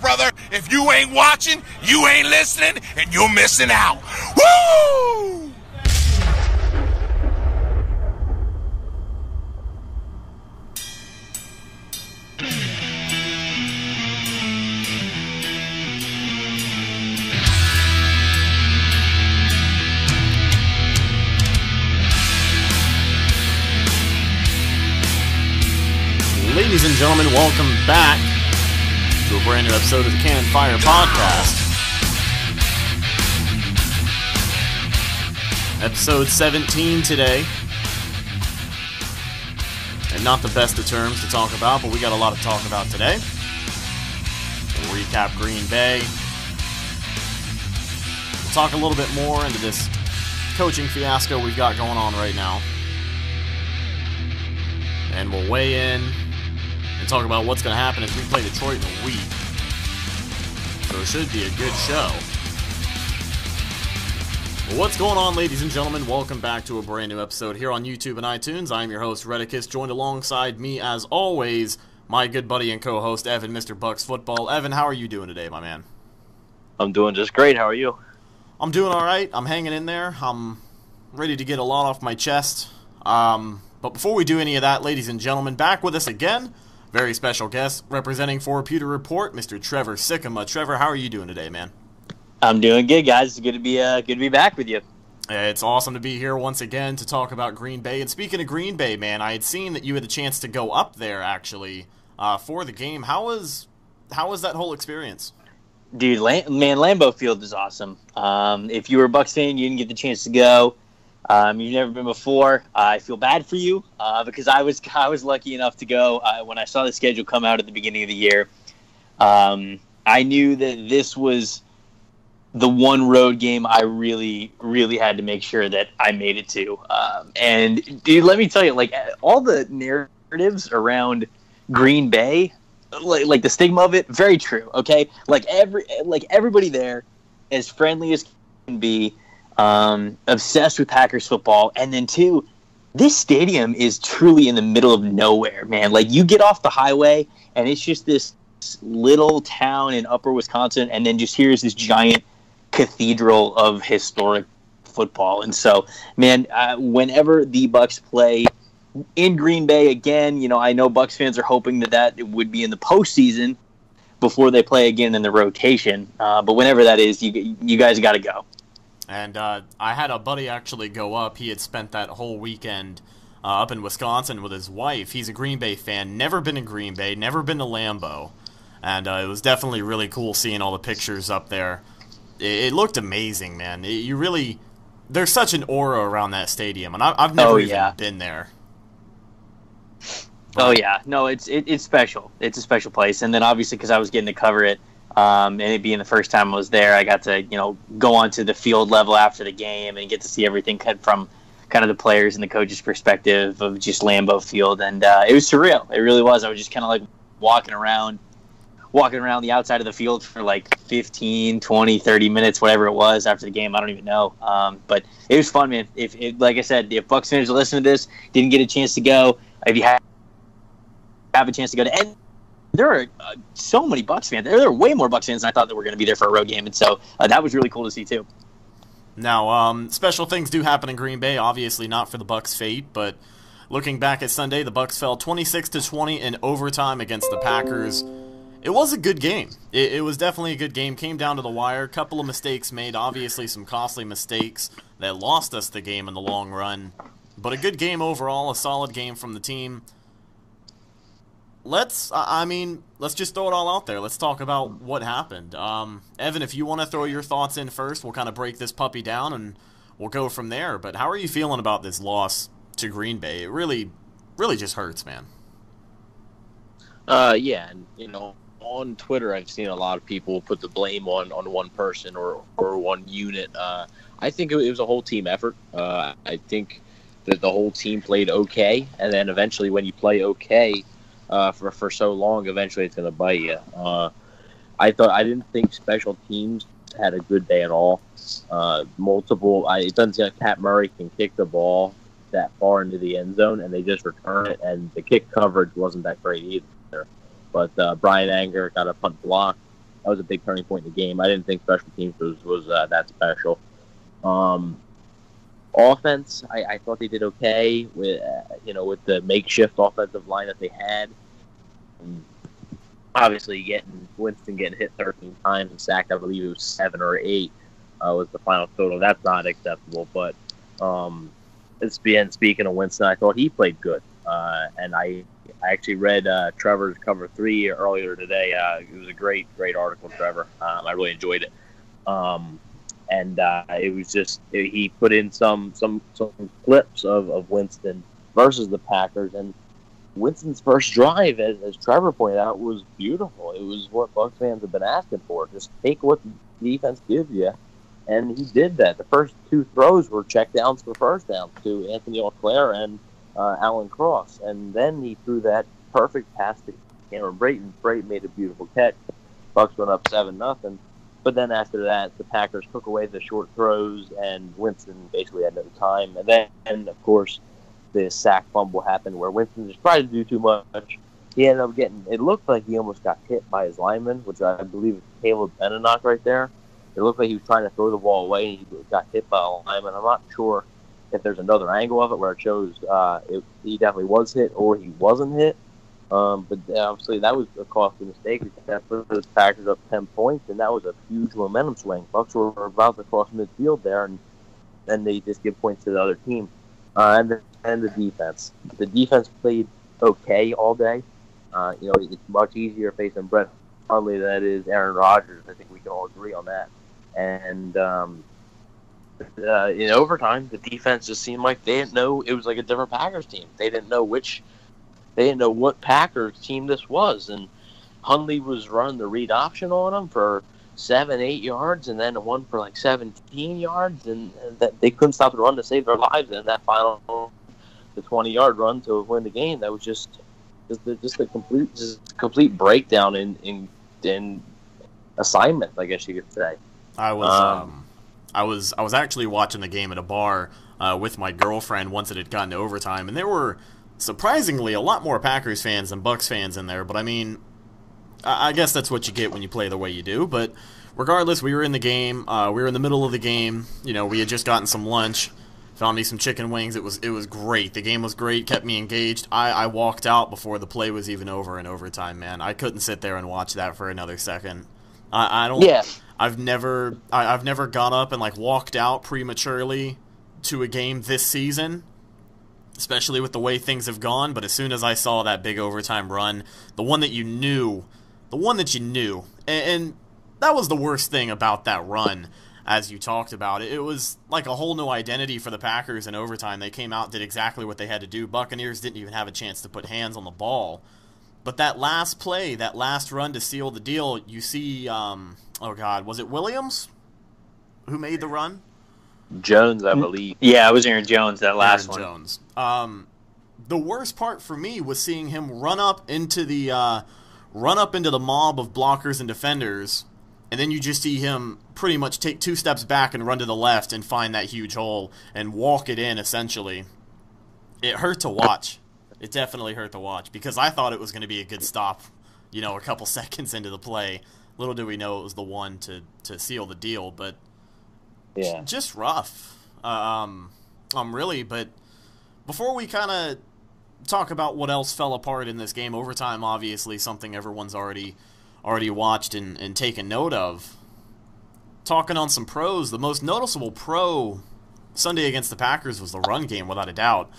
brother. If you ain't watching, you ain't listening, and you're missing out. Woo! Episode of the Cannon Fire Podcast. Episode 17 today. And not the best of terms to talk about, but we got a lot to talk about today. We'll recap Green Bay. We'll talk a little bit more into this coaching fiasco we've got going on right now. And we'll weigh in and talk about what's going to happen as we play Detroit in a week. So it should be a good show. What's going on, ladies and gentlemen? Welcome back to a brand new episode here on YouTube and iTunes. I am your host, Redicus, joined alongside me, as always, my good buddy and co host, Evan, Mr. Bucks Football. Evan, how are you doing today, my man? I'm doing just great. How are you? I'm doing all right. I'm hanging in there. I'm ready to get a lot off my chest. Um, but before we do any of that, ladies and gentlemen, back with us again very special guest representing for Pewter Report, Mr. Trevor Sikkema. Trevor, how are you doing today, man? I'm doing good, guys. It's good to be uh, good to be back with you. It's awesome to be here once again to talk about Green Bay. And speaking of Green Bay, man, I had seen that you had the chance to go up there actually uh, for the game. How was how was that whole experience? Dude, Lam- man, Lambeau Field is awesome. Um, if you were a Bucks fan, you didn't get the chance to go. Um, you've never been before. I feel bad for you uh, because I was I was lucky enough to go uh, when I saw the schedule come out at the beginning of the year. Um, I knew that this was the one road game I really really had to make sure that I made it to. Um, and dude, let me tell you, like all the narratives around Green Bay, like, like the stigma of it, very true. Okay, like every like everybody there, as friendly as can be um, obsessed with Packers football, and then two, this stadium is truly in the middle of nowhere, man. Like you get off the highway, and it's just this little town in Upper Wisconsin, and then just here's this giant cathedral of historic football. And so, man, uh, whenever the Bucks play in Green Bay again, you know, I know Bucks fans are hoping that that would be in the postseason before they play again in the rotation. Uh, but whenever that is, you you guys got to go. And uh, I had a buddy actually go up. He had spent that whole weekend uh, up in Wisconsin with his wife. He's a Green Bay fan, never been in Green Bay, never been to Lambeau. And uh, it was definitely really cool seeing all the pictures up there. It, it looked amazing, man. It, you really. There's such an aura around that stadium, and I, have never oh, even been there. But, oh yeah, no, it's it, it's special. It's a special place, and then obviously because I was getting to cover it, um, and it being the first time I was there, I got to you know go onto the field level after the game and get to see everything from kind of the players and the coaches' perspective of just Lambeau Field, and uh, it was surreal. It really was. I was just kind of like walking around, walking around the outside of the field for like 15, 20, 30 minutes, whatever it was after the game. I don't even know, um, but it was fun, man. If it, like I said, if Bucks fans are listening to this, didn't get a chance to go, if you have have a chance to go to and there are uh, so many Bucks fans. There, are way more Bucks fans than I thought that were going to be there for a road game, and so uh, that was really cool to see too. Now, um, special things do happen in Green Bay. Obviously, not for the Bucks' fate, but looking back at Sunday, the Bucks fell 26 to 20 in overtime against the Packers. It was a good game. It, it was definitely a good game. Came down to the wire. Couple of mistakes made. Obviously, some costly mistakes that lost us the game in the long run. But a good game overall. A solid game from the team let's i mean let's just throw it all out there. Let's talk about what happened. Um, evan if you want to throw your thoughts in first we'll kind of break this puppy down and we'll go from there. But how are you feeling about this loss to green bay? It really really just hurts man. Uh yeah and you know on twitter i've seen a lot of people put the blame on on one person or or one unit. Uh i think it was a whole team effort. Uh i think that the whole team played okay and then eventually when you play okay uh, for for so long, eventually it's going to bite you. Uh, I thought I didn't think special teams had a good day at all. Uh, multiple, I, it doesn't seem like Pat Murray can kick the ball that far into the end zone, and they just return it, and the kick coverage wasn't that great either. But uh, Bryan Anger got a punt block. that was a big turning point in the game. I didn't think special teams was was uh, that special. Um, offense, I, I thought they did okay with uh, you know with the makeshift offensive line that they had. Um, obviously, getting Winston getting hit 13 times and sacked, I believe it was seven or eight uh, was the final total. That's not acceptable. But um, it's being speaking of Winston, I thought he played good, uh, and I I actually read uh, Trevor's cover three earlier today. Uh, it was a great great article, Trevor. Um, I really enjoyed it. Um, and uh, it was just he put in some some some clips of, of Winston versus the Packers, and Winston's first drive, as, as Trevor pointed out, was beautiful. It was what Bucks fans have been asking for. Just take what the defense gives you, and he did that. The first two throws were check downs for first downs to Anthony Auclair and uh, Alan Cross, and then he threw that perfect pass to Cameron Brayton. Brayton made a beautiful catch. Bucks went up seven nothing. But then after that, the Packers took away the short throws, and Winston basically had no time. And then, and of course, the sack fumble happened where Winston just tried to do too much. He ended up getting. It looked like he almost got hit by his lineman, which I believe is Caleb Benenoch right there. It looked like he was trying to throw the ball away, and he got hit by a lineman. I'm not sure if there's another angle of it where it shows uh, it, he definitely was hit or he wasn't hit. Um, but obviously, that was a costly mistake. That put the Packers up ten points, and that was a huge momentum swing. Bucks were about to cross midfield there, and then they just give points to the other team. Uh, and the, and the defense. The defense played okay all day. Uh, you know, it's much easier facing Brett Hundley than it is Aaron Rodgers. I think we can all agree on that. And um, uh, in overtime, the defense just seemed like they didn't know it was like a different Packers team. They didn't know which they didn't know what Packers team this was, and Hundley was running the read option on them for seven, eight yards, and then one for like 17 yards, and that they couldn't stop the run to save their lives. And that final, the 20 yard run to win the game, that was just just a, just a complete just complete breakdown in in in assignment, I guess you could say. I was um, um, I was I was actually watching the game at a bar uh, with my girlfriend once it had gotten to overtime, and there were surprisingly a lot more Packers fans than Bucks fans in there. But I mean, I guess that's what you get when you play the way you do. But regardless, we were in the game. Uh, we were in the middle of the game. You know, we had just gotten some lunch. Found me some chicken wings. It was it was great. The game was great. Kept me engaged. I, I walked out before the play was even over in overtime. Man, I couldn't sit there and watch that for another second. I, I don't. Yeah. I've never I, I've never got up and like walked out prematurely to a game this season especially with the way things have gone. But as soon as I saw that big overtime run, the one that you knew, the one that you knew, and, and that was the worst thing about that run, as you talked about. It was like a whole new identity for the Packers in overtime. They came out, did exactly what they had to do. Buccaneers didn't even have a chance to put hands on the ball. But that last play, that last run to seal the deal, you see, um, oh God, was it Williams who made the run? Jones, I believe. Yeah, it was Aaron Jones that last Aaron one. Jones. Um, the worst part for me was seeing him run up into the uh, run up into the mob of blockers and defenders, and then you just see him pretty much take two steps back and run to the left and find that huge hole and walk it in. Essentially, it hurt to watch. It definitely hurt to watch because I thought it was going to be a good stop. You know, a couple seconds into the play. Little did we know it was the one to, to seal the deal, but Yeah. just rough. Um, um, really. But before we kind of talk about what else fell apart in this game, overtime, obviously something everyone's already already watched and, and taken note of. Talking on some pros, the most noticeable pro Sunday against the Packers was the run game, without a doubt.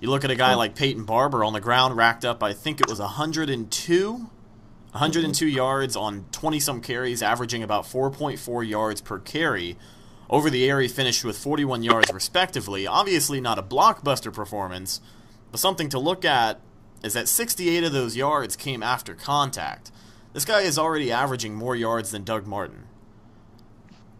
You look at a guy like Peyton Barber on the ground, racked up, I think it was 102, 102 yards on 20 some carries, averaging about 4.4 yards per carry. Over the air, he finished with 41 yards respectively. Obviously, not a blockbuster performance, but something to look at is that 68 of those yards came after contact. This guy is already averaging more yards than Doug Martin.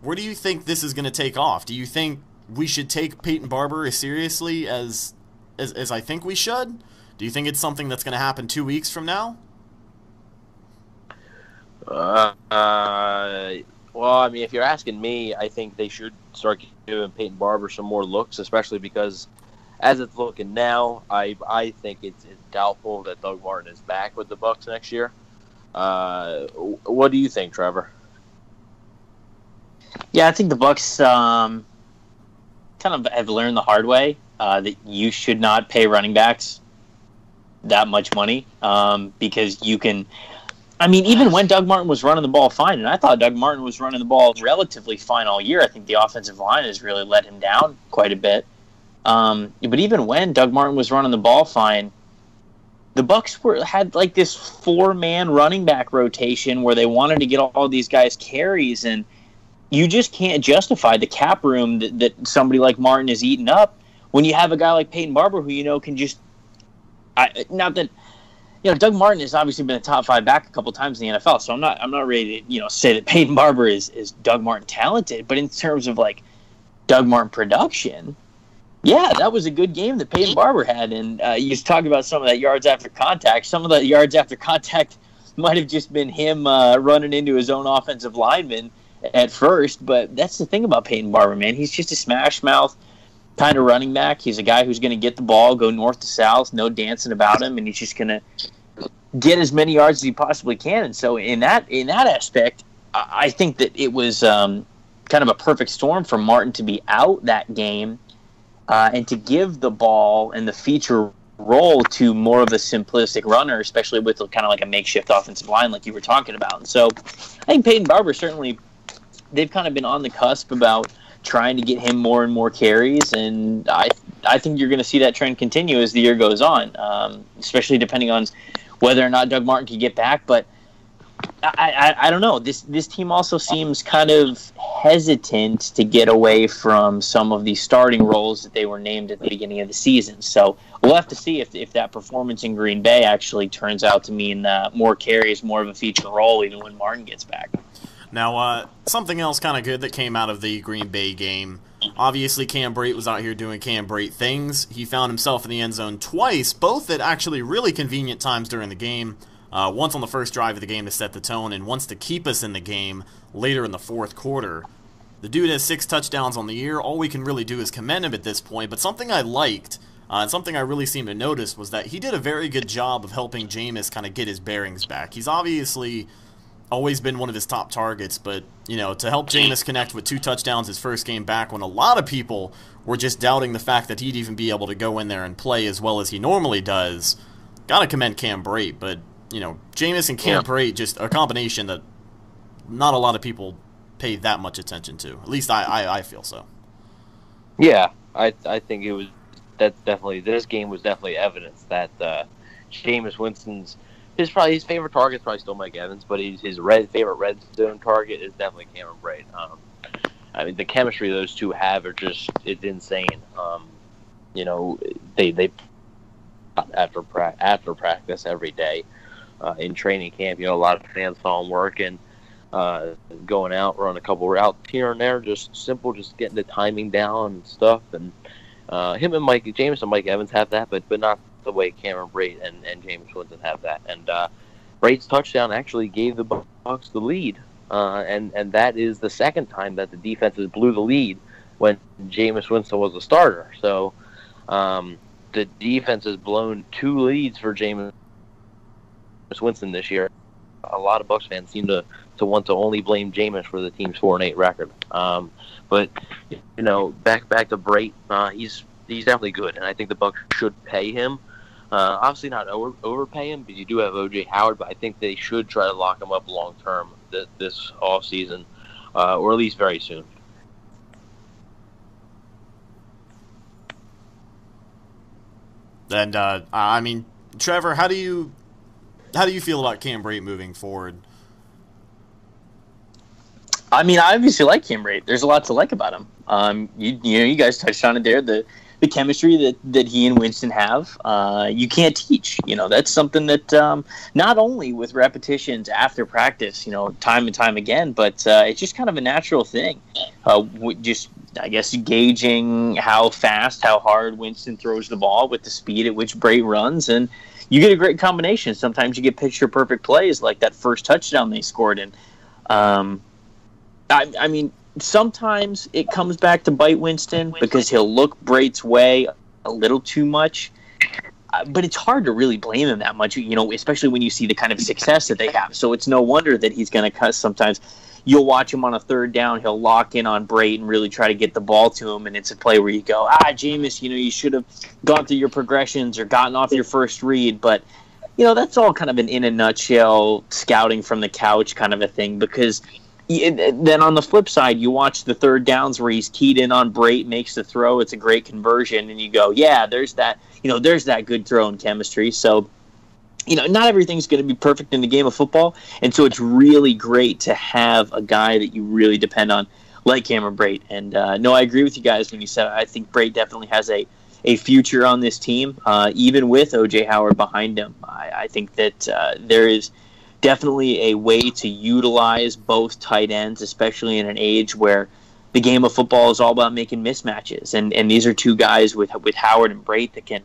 Where do you think this is going to take off? Do you think we should take Peyton Barber as seriously as, as as I think we should? Do you think it's something that's going to happen two weeks from now? Uh, uh, well, I mean, if you're asking me, I think they should start giving Peyton Barber some more looks, especially because, as it's looking now, I I think it's, it's doubtful that Doug Martin is back with the Bucks next year. Uh, what do you think, Trevor? Yeah, I think the Bucks um, kind of have learned the hard way uh, that you should not pay running backs that much money um, because you can. I mean, even when Doug Martin was running the ball fine, and I thought Doug Martin was running the ball relatively fine all year, I think the offensive line has really let him down quite a bit. Um, but even when Doug Martin was running the ball fine, the Bucks were had like this four man running back rotation where they wanted to get all these guys carries, and you just can't justify the cap room that, that somebody like Martin is eating up when you have a guy like Peyton Barber who you know can just. I, not that you know Doug Martin has obviously been a top five back a couple times in the NFL, so I'm not I'm not ready to you know say that Peyton Barber is is Doug Martin talented, but in terms of like Doug Martin production, yeah, that was a good game that Peyton Barber had, and uh, you talk about some of that yards after contact. Some of the yards after contact might have just been him uh, running into his own offensive lineman at first, but that's the thing about Peyton Barber, man. He's just a smash mouth kind of running back. He's a guy who's going to get the ball, go north to south, no dancing about him, and he's just going to get as many yards as he possibly can. And so, in that in that aspect, I think that it was um, kind of a perfect storm for Martin to be out that game uh, and to give the ball and the feature role to more of a simplistic runner, especially with kind of like a makeshift offensive line, like you were talking about. And so, I think Peyton Barber certainly they've kind of been on the cusp about trying to get him more and more carries, and I I think you're going to see that trend continue as the year goes on, um, especially depending on whether or not Doug Martin can get back. But I, I, I don't know. This this team also seems kind of hesitant to get away from some of the starting roles that they were named at the beginning of the season. So we'll have to see if, if that performance in Green Bay actually turns out to mean uh, more carries, more of a feature role, even when Martin gets back. Now, uh, something else kind of good that came out of the Green Bay game. Obviously, Cam Brate was out here doing Cam Brate things. He found himself in the end zone twice, both at actually really convenient times during the game. Uh, once on the first drive of the game to set the tone, and once to keep us in the game later in the fourth quarter. The dude has six touchdowns on the year. All we can really do is commend him at this point. But something I liked, uh, and something I really seemed to notice, was that he did a very good job of helping Jameis kind of get his bearings back. He's obviously always been one of his top targets, but you know, to help Jameis connect with two touchdowns his first game back when a lot of people were just doubting the fact that he'd even be able to go in there and play as well as he normally does, gotta commend Cam Brate, but you know, Jameis and Cam yeah. Brate just a combination that not a lot of people pay that much attention to. At least I, I, I feel so. Yeah, I I think it was that definitely this game was definitely evidence that uh, Jameis Winston's his probably his favorite target is probably still Mike Evans, but his, his red favorite red zone target is definitely Cameron Brate. Um, I mean, the chemistry those two have are just it's insane. Um, you know, they they after pra- after practice every day uh, in training camp. You know, a lot of fans saw him working, uh, going out, run a couple routes here and there, just simple, just getting the timing down and stuff. And uh, him and Mike James and Mike Evans have that, but but not the way Cameron Brate and, and Jameis Winston have that. And uh, Brate's touchdown actually gave the Bucks the lead, uh, and and that is the second time that the defenses blew the lead when Jameis Winston was a starter. So um, the defense has blown two leads for Jameis Winston this year. A lot of Bucks fans seem to, to want to only blame Jameis for the team's four and eight record. Um, but you know, back back to Brate, uh, he's he's definitely good, and I think the Bucks should pay him. Uh, obviously, not over, overpay him, but you do have OJ Howard. But I think they should try to lock him up long term th- this off season, uh, or at least very soon. And uh, I mean, Trevor, how do you how do you feel about Cam Brate moving forward? I mean, I obviously like Cam Brate. There's a lot to like about him. Um, you, you know, you guys touched on it there. The the chemistry that, that he and Winston have, uh, you can't teach. You know, that's something that um, not only with repetitions after practice, you know, time and time again, but uh, it's just kind of a natural thing. Uh, just, I guess, gauging how fast, how hard Winston throws the ball with the speed at which Brate runs, and you get a great combination. Sometimes you get picture perfect plays like that first touchdown they scored, and um, I, I mean, sometimes it comes back to bite Winston because he'll look Brate's way a little too much. but it's hard to really blame him that much, you know, especially when you see the kind of success that they have. So it's no wonder that he's going to cut sometimes. You'll watch him on a third down, he'll lock in on Brate and really try to get the ball to him, and it's a play where you go, ah, Jameis, you know, you should have gone through your progressions or gotten off your first read, but you know that's all kind of an in a nutshell scouting from the couch kind of a thing because then on the flip side you watch the third downs where he's keyed in on Brate makes the throw. It's a great conversion. And you go yeah there's that you know there's that good throw in chemistry. So you know not everything's going to be perfect in the game of football. And so it's really great to have a guy that you really depend on like Cameron Brate and uh, no I agree with you guys when you said I think Brate definitely has a a future on this team, uh, even with OJ Howard behind him. I, I think that uh, there is definitely a way to utilize both tight ends, especially in an age where the game of football is all about making mismatches. And and these are two guys with with Howard and Brate that can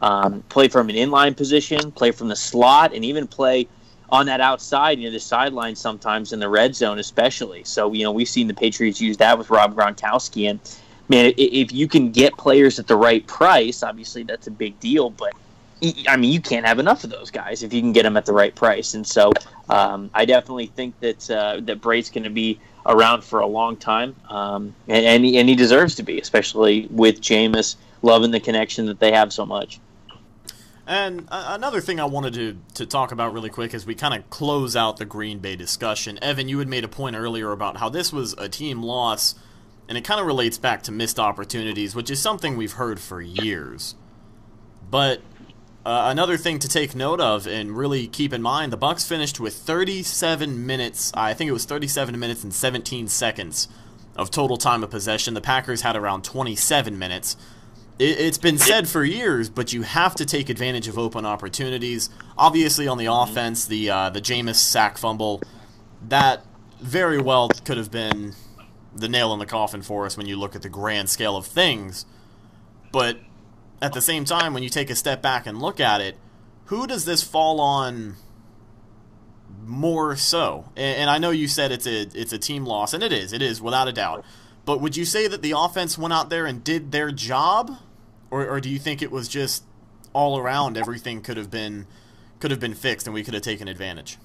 um, play from an inline position, play from the slot, and even play on that outside, know, the sideline sometimes in the red zone, especially. So you know we've seen the Patriots use that with Rob Gronkowski and man, if you can get players at the right price, obviously that's a big deal. But I mean, you can't have enough of those guys if you can get them at the right price. And so, um, I definitely think that uh, that Brate's going to be around for a long time, um, and and he, and he deserves to be, especially with Jameis loving the connection that they have so much. And uh, another thing I wanted to, to talk about really quick as we kind of close out the Green Bay discussion. Evan, you had made a point earlier about how this was a team loss and it kind of relates back to missed opportunities, which is something we've heard for years. But uh, another thing to take note of and really keep in mind, the Bucks finished with 37 minutes. I think it was 37 minutes and 17 seconds of total time of possession. The Packers had around 27 minutes. It, it's been said for years, but you have to take advantage of open opportunities. Obviously, on the offense, the uh, the Jameis sack fumble that very well could have been the nail in the coffin for us when you look at the grand scale of things. But at the same time, when you take a step back and look at it, who does this fall on more so? And, I know you said it's a it's a team loss, and it is, it is without a doubt. But would you say that the offense went out there and did their job, or, or do you think it was just all around everything could have been could have been fixed and we could have taken advantage?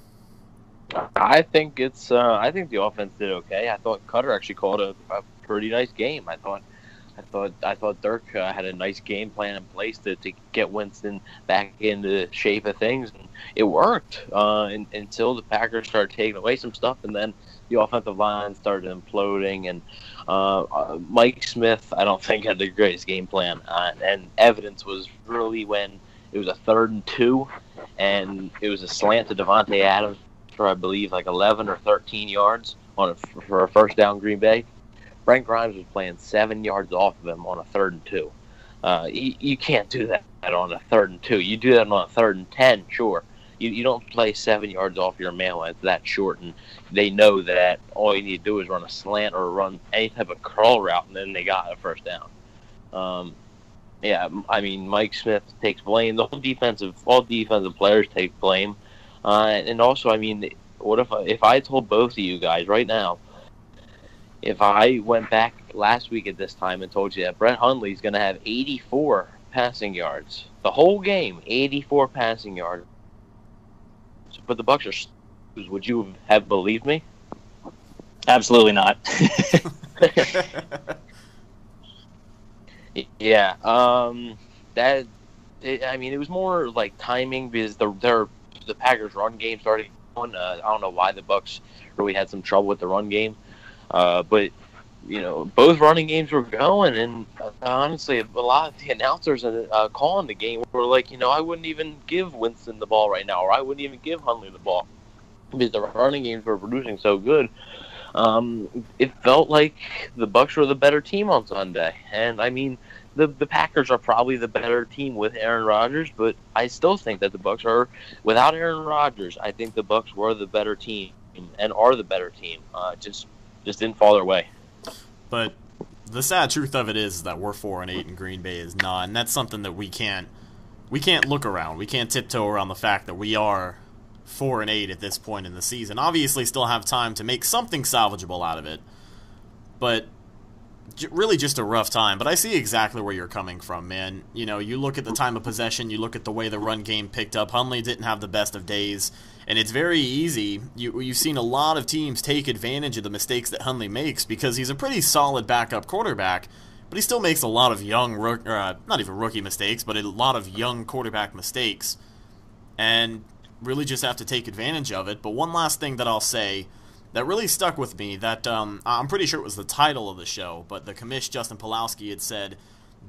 I think it's. Uh, I think the offense did okay. I thought Koetter actually called a, a pretty nice game. I thought. I thought. I thought Dirk uh, had a nice game plan in place to, to get Winston back into shape of things, and it worked uh, in, until the Packers started taking away some stuff, and then the offensive line started imploding. And uh, uh, Mike Smith, I don't think had the greatest game plan, uh, and evidence was really when it was a third and two, and it was a slant to Davante Adams for I believe like 11 or 13 yards on a, for a first down Green Bay. Brent Grimes was playing seven yards off of him on a third and two. Uh, you, you can't do that on a third and two. You do that on a third and ten, sure. You, you don't play seven yards off your man when it's that short, and they know that all you need to do is run a slant or run any type of curl route, and then they got a first down. Um, yeah, I mean Mike Smith takes blame. The whole defensive, all defensive players take blame. Uh, and also, I mean, what if if I told both of you guys right now, if I went back last week at this time and told you that Brett Hundley is going to have 84 passing yards, the whole game, 84 passing yards, but the Bucks are, would you have believed me? Absolutely not. yeah, um, that. It, I mean, it was more like timing because the, their the Packers' run game started. Uh, I don't know why the Bucks really had some trouble with the run game, uh, but you know both running games were going, and uh, honestly, a lot of the announcers uh, calling the game were like, you know, I wouldn't even give Winston the ball right now, or I wouldn't even give Hundley the ball because the running games were producing so good. Um, it felt like the Bucks were the better team on Sunday, and I mean the the Packers are probably the better team with Aaron Rodgers, but I still think that the Bucks are without Aaron Rodgers. I think the Bucks were the better team and are the better team. Uh, just just didn't fall their way. But the sad truth of it is that we're four and eight, and Green Bay is not, and that's something that we can't we can't look around. We can't tiptoe around the fact that we are four and eight at this point in the season. Obviously, still have time to make something salvageable out of it, but really just a rough time. But I see exactly where you're coming from, man. You know, you look at the time of possession, you look at the way the run game picked up. Hundley didn't have the best of days, and it's very easy. You, you've seen a lot of teams take advantage of the mistakes that Hundley makes because he's a pretty solid backup quarterback. But he still makes a lot of young, rook, uh, not even rookie mistakes, but a lot of young quarterback mistakes, and really just have to take advantage of it. But one last thing that I'll say that really stuck with me that um, I'm pretty sure it was the title of the show, but the commish Justin Pawlowski had said,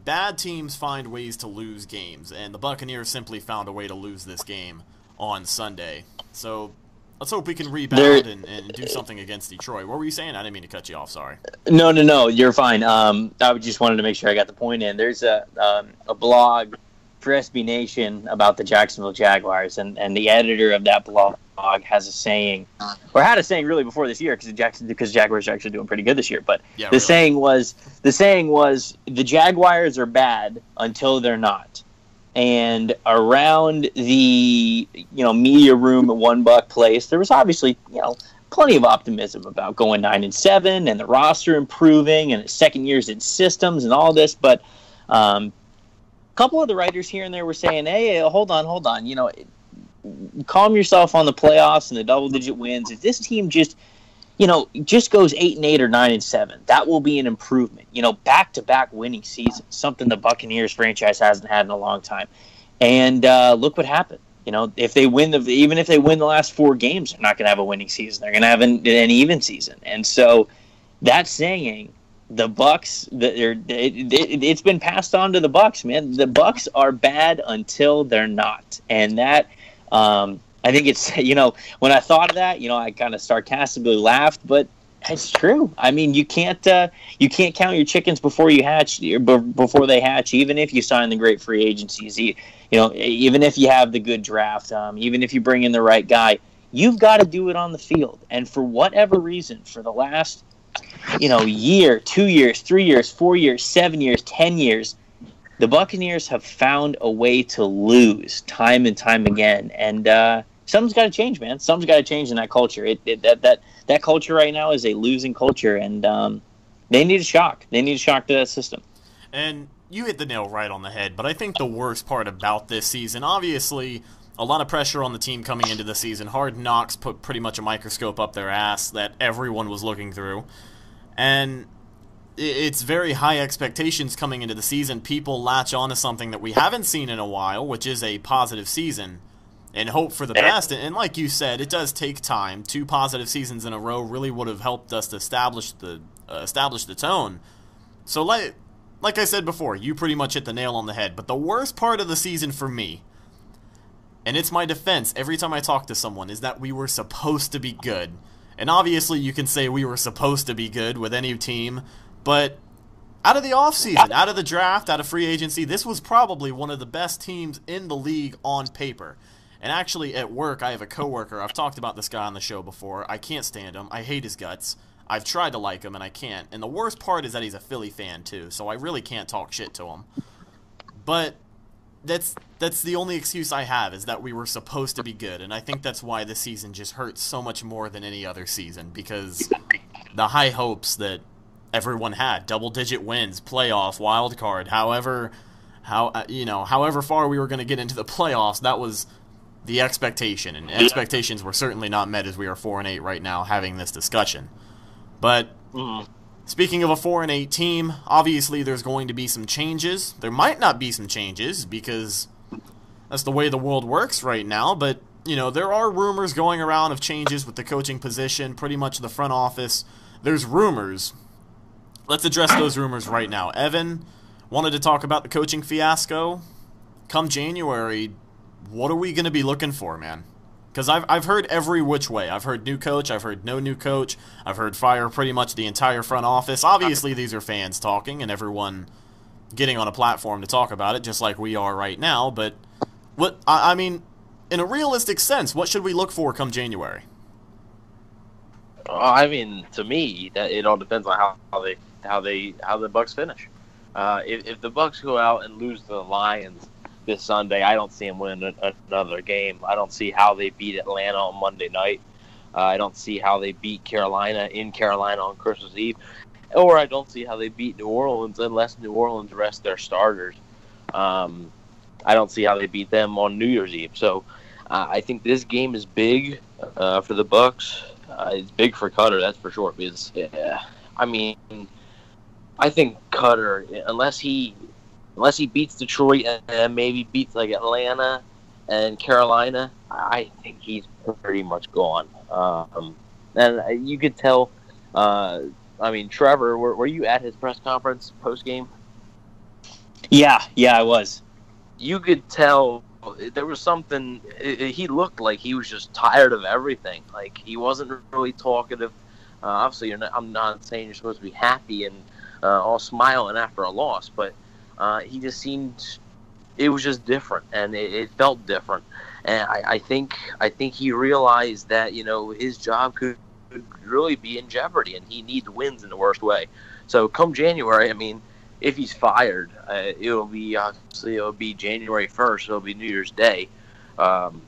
"Bad teams find ways to lose games," and the Buccaneers simply found a way to lose this game on Sunday. So let's hope we can rebound There- and, and do something against Detroit. What were you saying? I didn't mean to cut you off. Sorry. No, no, no. You're fine. Um, I just wanted to make sure I got the point in. There's a um, a blog for SB Nation about the Jacksonville Jaguars, and, and the editor of that blog has a saying, or had a saying really before this year because Jackson because Jaguars are actually doing pretty good this year. But Yeah, the really. saying was the saying was the Jaguars are bad until they're not. And around the you know media room at One Buc Place, there was obviously you know plenty of optimism about going nine and seven and the roster improving and second years in systems and all this. But um, a couple of the writers here and there were saying, "Hey, hold on, hold on. You know, calm yourself on the playoffs and the double-digit wins. If this team just, you know, just goes eight and eight or nine and seven, that will be an improvement. You know, back-to-back winning seasons, something the Buccaneers franchise hasn't had in a long time. And uh, look what happened. You know, if they win the even if they win the last four games, they're not going to have a winning season. They're going to have an, an even season. And so, that saying, the Bucks, they're, it, it, it's been passed on to the Bucks, man. The Bucks are bad until they're not, and that. Um, I think it's you know when I thought of that, you know, I kind of sarcastically laughed, but it's true. I mean, you can't uh, you can't count your chickens before you hatch before they hatch. Even if you sign the great free agencies, you, know, even if you have the good draft, um, even if you bring in the right guy, you've got to do it on the field. And for whatever reason, for the last you know year, two years, three years, four years, seven years, ten years, the Buccaneers have found a way to lose time and time again, and uh, something's got to change, man. Something's got to change in that culture. It, it that that that culture right now is a losing culture, and um, they need a shock. They need a shock to that system. And you hit the nail right on the head, but I think the worst part about this season, obviously, a lot of pressure on the team coming into the season. Hard Knocks put pretty much a microscope up their ass that everyone was looking through. And it's very high expectations coming into the season. People latch onto something that we haven't seen in a while, which is a positive season, and hope for the best. And, like you said, it does take time. Two positive seasons in a row really would have helped us to establish the uh, establish the tone. So like like I said before, you pretty much hit the nail on the head. But the worst part of the season for me, and it's my defense every time I talk to someone, is that we were supposed to be good. And obviously you can say we were supposed to be good with any team, but out of the offseason, out of the draft, out of free agency, this was probably one of the best teams in the league on paper. And actually, at work, I have a coworker. I've talked about this guy on the show before. I can't stand him. I hate his guts. I've tried to like him, and I can't. And the worst part is that he's a Philly fan too, so I really can't talk shit to him. But that's that's the only excuse I have is that we were supposed to be good, and I think that's why this season just hurts so much more than any other season because the high hopes that everyone had, double digit wins, playoff, wild card, however how you know, however far we were going to get into the playoffs, that was the expectation, and expectations were certainly not met as we are 4 and 8 right now having this discussion. But mm-hmm. Speaking of a 4 and 8 team, obviously there's going to be some changes. There might not be some changes because that's the way the world works right now, but you know, there are rumors going around of changes with the coaching position, pretty much the front office. There's rumors. Let's address those rumors right now. Evan wanted to talk about the coaching fiasco. Come January, what are we going to be looking for, man? Because I've, I've heard every which way. I've heard new coach. I've heard no new coach. I've heard fire pretty much the entire front office. Obviously, these are fans talking and everyone getting on a platform to talk about it, just like we are right now. But what I, I mean, in a realistic sense, what should we look for come January? Uh, I mean, to me, that it all depends on how, how they how they how the Bucks finish. Uh, if, if the Bucks go out and lose to the Lions this Sunday, I don't see them win a, another game. I don't see how they beat Atlanta on Monday night. Uh, I don't see how they beat Carolina in Carolina on Christmas Eve. or I don't see how they beat New Orleans unless New Orleans rest their starters. Um, I don't see how they beat them on New Year's Eve. So uh, I think this game is big uh, for the Bucks. Uh, it's big for Koetter, that's for sure. Because yeah, I mean, I think Koetter, unless he unless he beats Detroit and maybe beats like Atlanta and Carolina, I think he's pretty much gone. Um, and you could tell. Uh, I mean, Trevor, were, were you at his press conference post game? Yeah, yeah, I was. You could tell there was something. He looked like he was just tired of everything. Like he wasn't really talkative. Uh, obviously, not, I'm not saying you're supposed to be happy and uh, all smiling after a loss, but uh, he just seemed. It was just different, and it, it felt different. And I, I, think I think he realized that you know his job could, could really be in jeopardy, and he needs wins in the worst way. So come January, I mean if he's fired, uh, it'll be obviously it'll be January first. It'll be New Year's Day. Um,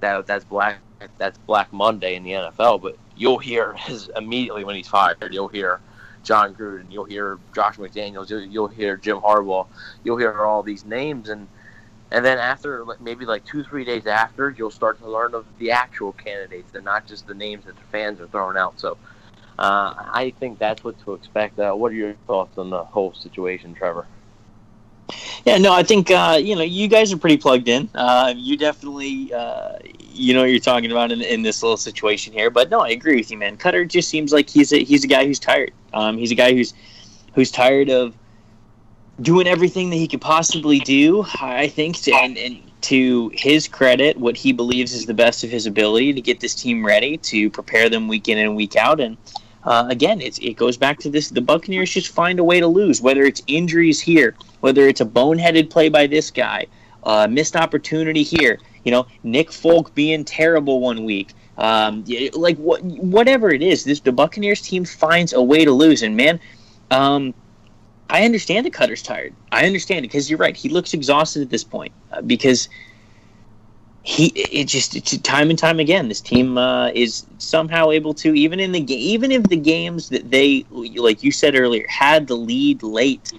that that's black that's Black Monday in the NFL. But you'll hear his immediately when he's fired. You'll hear Jon Gruden. You'll hear Josh McDaniels. You'll, you'll hear Jim Harbaugh. You'll hear all these names and. And then after, maybe like two, three days after, you'll start to learn of the actual candidates and not just the names that the fans are throwing out. So uh, I think that's what to expect. Uh, what are your thoughts on the whole situation, Trevor? Yeah, no, I think uh, you know you guys are pretty plugged in. Uh, you definitely uh, you know what you're talking about in, in this little situation here. But no, I agree with you, man. Koetter just seems like he's a he's a guy who's tired. Um, he's a guy who's who's tired of doing everything that he could possibly do. I think, to, and, and to his credit, what he believes is the best of his ability to get this team ready to prepare them week in and week out. And uh, again, it goes back to this: the Buccaneers just find a way to lose, whether it's injuries here, whether it's a boneheaded play by this guy, uh, missed opportunity here. You know, Nick Folk being terrible one week. Um, like what, whatever it is, this the Buccaneers team finds a way to lose. And man, um, I understand the Koetter's tired. I understand it because you're right. He looks exhausted at this point uh, because he it just it's time and time again this team uh, is somehow able to even in the game even if the games that they like you said earlier had the lead late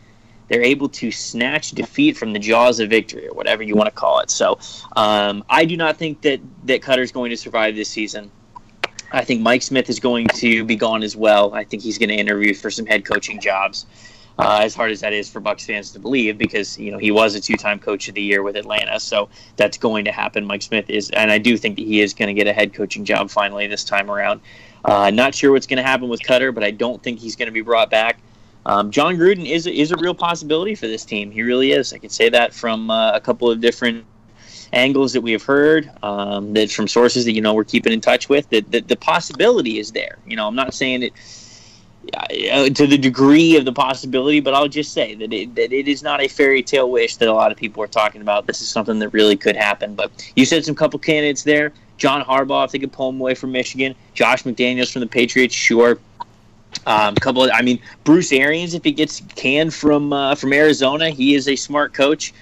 they're able to snatch defeat from the jaws of victory or whatever you want to call it so um, i do not think that that Koetter's going to survive this season i think mike smith is going to be gone as well i think he's going to interview for some head coaching jobs uh, as hard as that is for Bucks fans to believe, because you know he was a two-time Coach of the Year with Atlanta, so that's going to happen. Mike Smith is, and I do think that he is going to get a head coaching job finally this time around. Uh, not sure what's going to happen with Koetter, but I don't think he's going to be brought back. Um, Jon Gruden is is a real possibility for this team. He really is. I can say that from uh, a couple of different angles that we have heard, um, that from sources that you know we're keeping in touch with. That, that the possibility is there. You know, I'm not saying it uh, to the degree of the possibility, but I'll just say that it, that it is not a fairy tale wish that a lot of people are talking about. This is something that really could happen. But you said some couple candidates there. John Harbaugh, if they could pull him away from Michigan. Josh McDaniels from the Patriots, sure. Um, couple, of, I mean, Bruce Arians, if he gets canned from uh, from Arizona, he is a smart coach.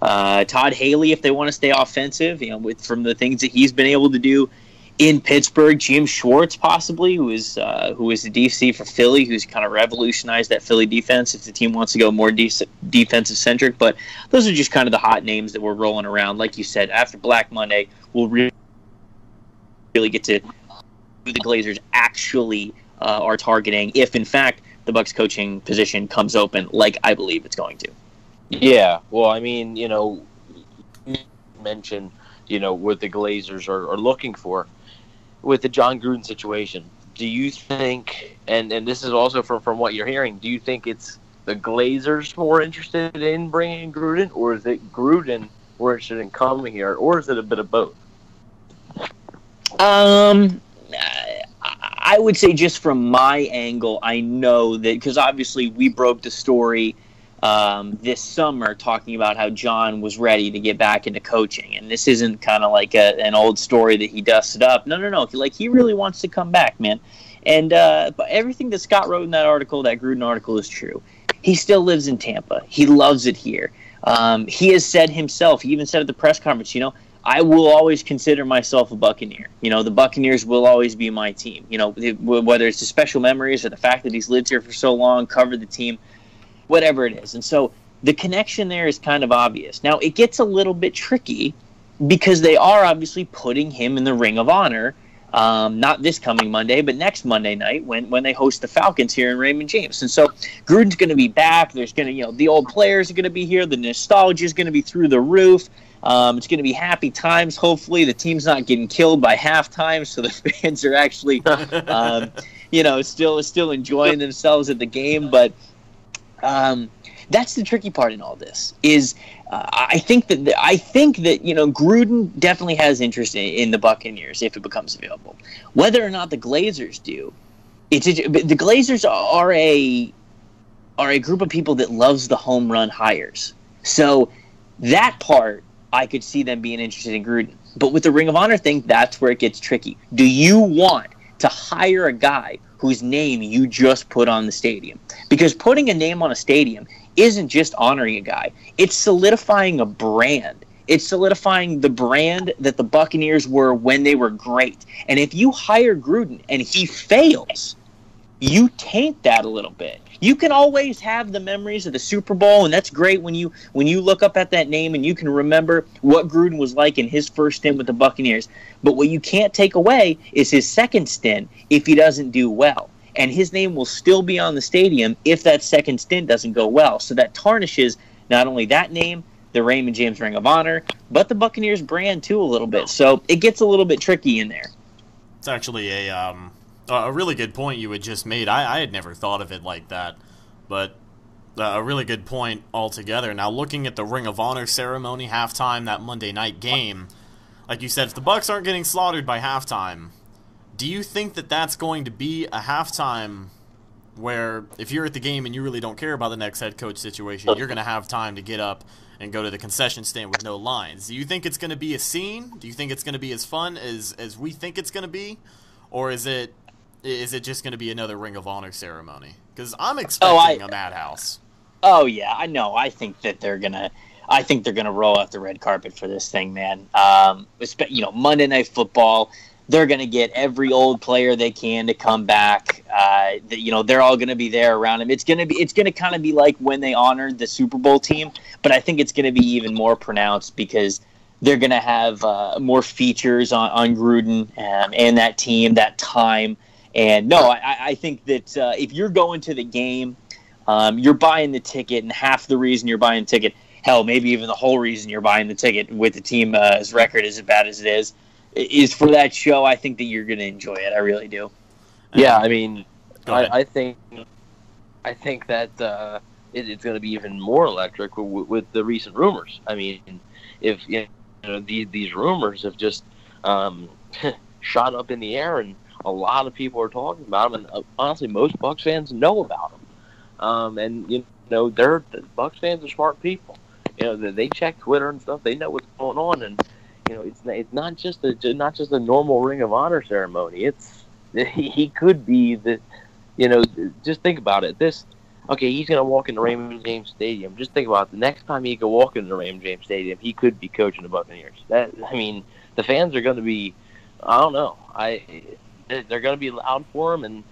Uh, Todd Haley, if they want to stay offensive, you know, with from the things that he's been able to do in Pittsburgh, Jim Schwartz possibly, who is uh, who is the DC for Philly, who's kind of revolutionized that Philly defense. If the team wants to go more de- defensive centric, but those are just kind of the hot names that we're rolling around. Like you said, after Black Monday, we'll really really get to the Glazers actually uh, are targeting. If in fact the Bucks coaching position comes open, like I believe it's going to. Yeah, well, I mean, you know, mention you know what the Glazers are, are looking for with the Jon Gruden situation, do you think, and, and this is also from, from what you're hearing, do you think it's the Glazers more interested in bringing Gruden, or is it Gruden more interested in coming here, or is it a bit of both? Um, I would say just from my angle, I know that because obviously we broke the story – um, this summer talking about how John was ready to get back into coaching. And this isn't kind of like a, an old story that he dusted up. No, no, no. Like he really wants to come back, man. And uh, but everything that Scott wrote in that article, that Gruden article, is true. He still lives in Tampa. He loves it here. Um, he has said himself. He even said at the press conference, you know, I will always consider myself a Buccaneer. You know, the Buccaneers will always be my team. You know, whether it's the special memories or the fact that he's lived here for so long, covered the team, whatever it is. And so the connection there is kind of obvious. Now, it gets a little bit tricky because they are obviously putting him in the Ring of Honor. Um, not this coming Monday, but next Monday night when, when they host the Falcons here in Raymond James. And so Gruden's going to be back. There's going to, you know, the old players are going to be here. The nostalgia is going to be through the roof. Um, it's going to be happy times. Hopefully, the team's not getting killed by halftime, so the fans are actually, um, you know, still still enjoying themselves at the game. But um, that's the tricky part in all this. Is uh, I think that the, I think that you know Gruden definitely has interest in, in, the Buccaneers if it becomes available. Whether or not the Glazers do, it's the Glazers are a are a group of people that loves the home run hires. So that part I could see them being interested in Gruden. But with the Ring of Honor thing, that's where it gets tricky. Do you want to hire a guy whose name you just put on the stadium? Because putting a name on a stadium isn't just honoring a guy, it's solidifying a brand. It's solidifying the brand that the Buccaneers were when they were great. And if you hire Gruden and he fails, you taint that a little bit you can always have the memories of the Super Bowl, and that's great when you when you look up at that name and you can remember what Gruden was like in his first stint with the Buccaneers. But what you can't take away is his second stint if he doesn't do well. And his name will still be on the stadium if that second stint doesn't go well. So that tarnishes not only that name, the Raymond James Ring of Honor, but the Buccaneers brand too a little bit. So it gets a little bit tricky in there. It's actually a um, a really good point you had just made. I, I had never thought of it like that, but uh, a really good point altogether. Now, looking at the Ring of Honor ceremony halftime, that Monday night game, like you said, if the Bucks aren't getting slaughtered by halftime, do you think that that's going to be a halftime where if you're at the game and you really don't care about the next head coach situation, you're going to have time to get up and go to the concession stand with no lines? Do you think it's going to be a scene? Do you think it's going to be as fun as as we think it's going to be? Or is it is it just going to be another Ring of Honor ceremony? Because I'm expecting oh, I, a madhouse. Oh yeah, I know. I think that they're gonna. I think they're gonna roll out the red carpet for this thing, man. Um, you know, Monday Night Football. They're gonna get every old player they can to come back. Uh, the, you know, they're all gonna be there around him. It's gonna be. It's gonna kind of be like when they honored the Super Bowl team, but I think it's gonna be even more pronounced because they're going to have uh, more features on, on Gruden um, and that team, that time. And no, I, I think that uh, if you're going to the game, um, you're buying the ticket, and half the reason you're buying the ticket, hell, maybe even the whole reason you're buying the ticket with the team's uh, record as bad as it is, is for that show. I think that you're going to enjoy it. I really do. Yeah, I mean, I, I, think, I think that uh, it, it's going to be even more electric with, with, the recent rumors. I mean, if you know these these rumors have just um, shot up in the air and a lot of people are talking about him, and uh, honestly, most Bucks fans know about him. Um, and you know, they're the Bucks fans are smart people. You know, they check Twitter and stuff. They know what's going on, and you know, it's it's not just a not just a normal Ring of Honor ceremony. It's he could be the, you know, just think about it. This, okay, he's gonna walk into Raymond James Stadium. Just think about it. the next time he could walk into Raymond James Stadium, he could be coaching the Buccaneers. That I mean, the fans are going to be, I don't know. I they're going to be loud for him, and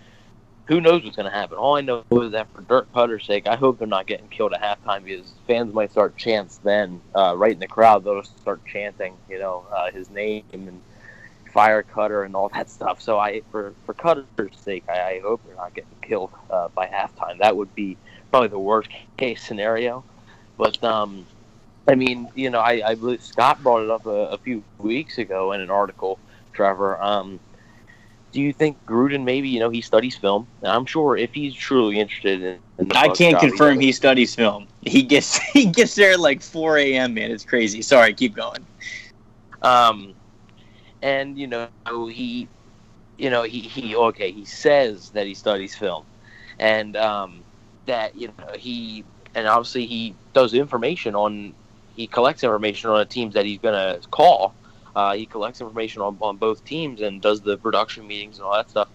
who knows what's going to happen. All I know is that for Dirk Koetter's sake, I hope they're not getting killed at halftime because fans might start chants then, uh, right in the crowd. They'll start chanting, you know, uh, his name and fire Koetter and all that stuff. So I, for for Koetter's sake, I, I hope they're not getting killed uh, by halftime. That would be probably the worst case scenario. But um, I mean, you know, I, I Scott brought it up a, a few weeks ago in an article. Trevor, um, do you think Gruden maybe you know he studies film? And I'm sure if he's truly interested in, in I can't confirm he, he studies film. He gets he gets there at like 4 a.m. Man, it's crazy. Sorry, keep going. Um, and you know he, you know he he okay he says that he studies film, and um, that you know he and obviously he does information on he collects information on the teams that he's gonna call uh, he collects information on, on both teams and does the production meetings and all that stuff.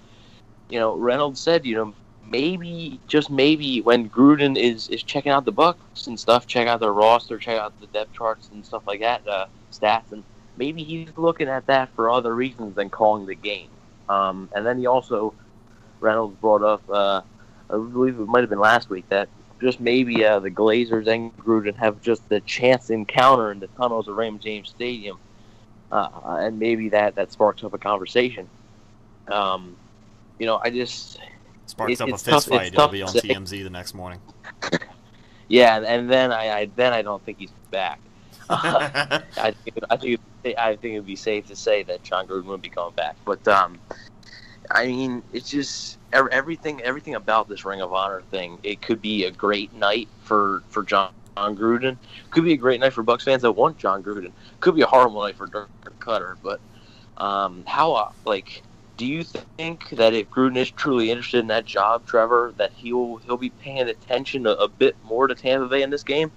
You know, Reynolds said, you know, maybe just maybe when Gruden is is checking out the Bucks and stuff, check out their roster, check out the depth charts and stuff like that, uh, stats, and maybe he's looking at that for other reasons than calling the game. Um, and then he also Reynolds brought up, uh, I believe it might have been last week, that just maybe uh, the Glazers and Gruden have just the chance encounter in the tunnels of Raymond James Stadium, uh, and maybe that that sparks up a conversation. Um, you know, I just Sparks It- up a fist tough- fight. It'll be on say. TMZ the next morning. yeah, and then I, I then I don't think he's back. I think I think it- I think it'd be safe to say that Jon Gruden would be coming back. But um, I mean, it's just everything everything about this Ring of Honor thing. It could be a great night for for Jon. Jon Gruden could be a great night for Bucks fans that want Jon Gruden. Could be a horrible night for Dirk Koetter. But um, how uh, like do you think that if Gruden is truly interested in that job, Trevor, that he'll he'll be paying attention a, a bit more to Tampa Bay in this game?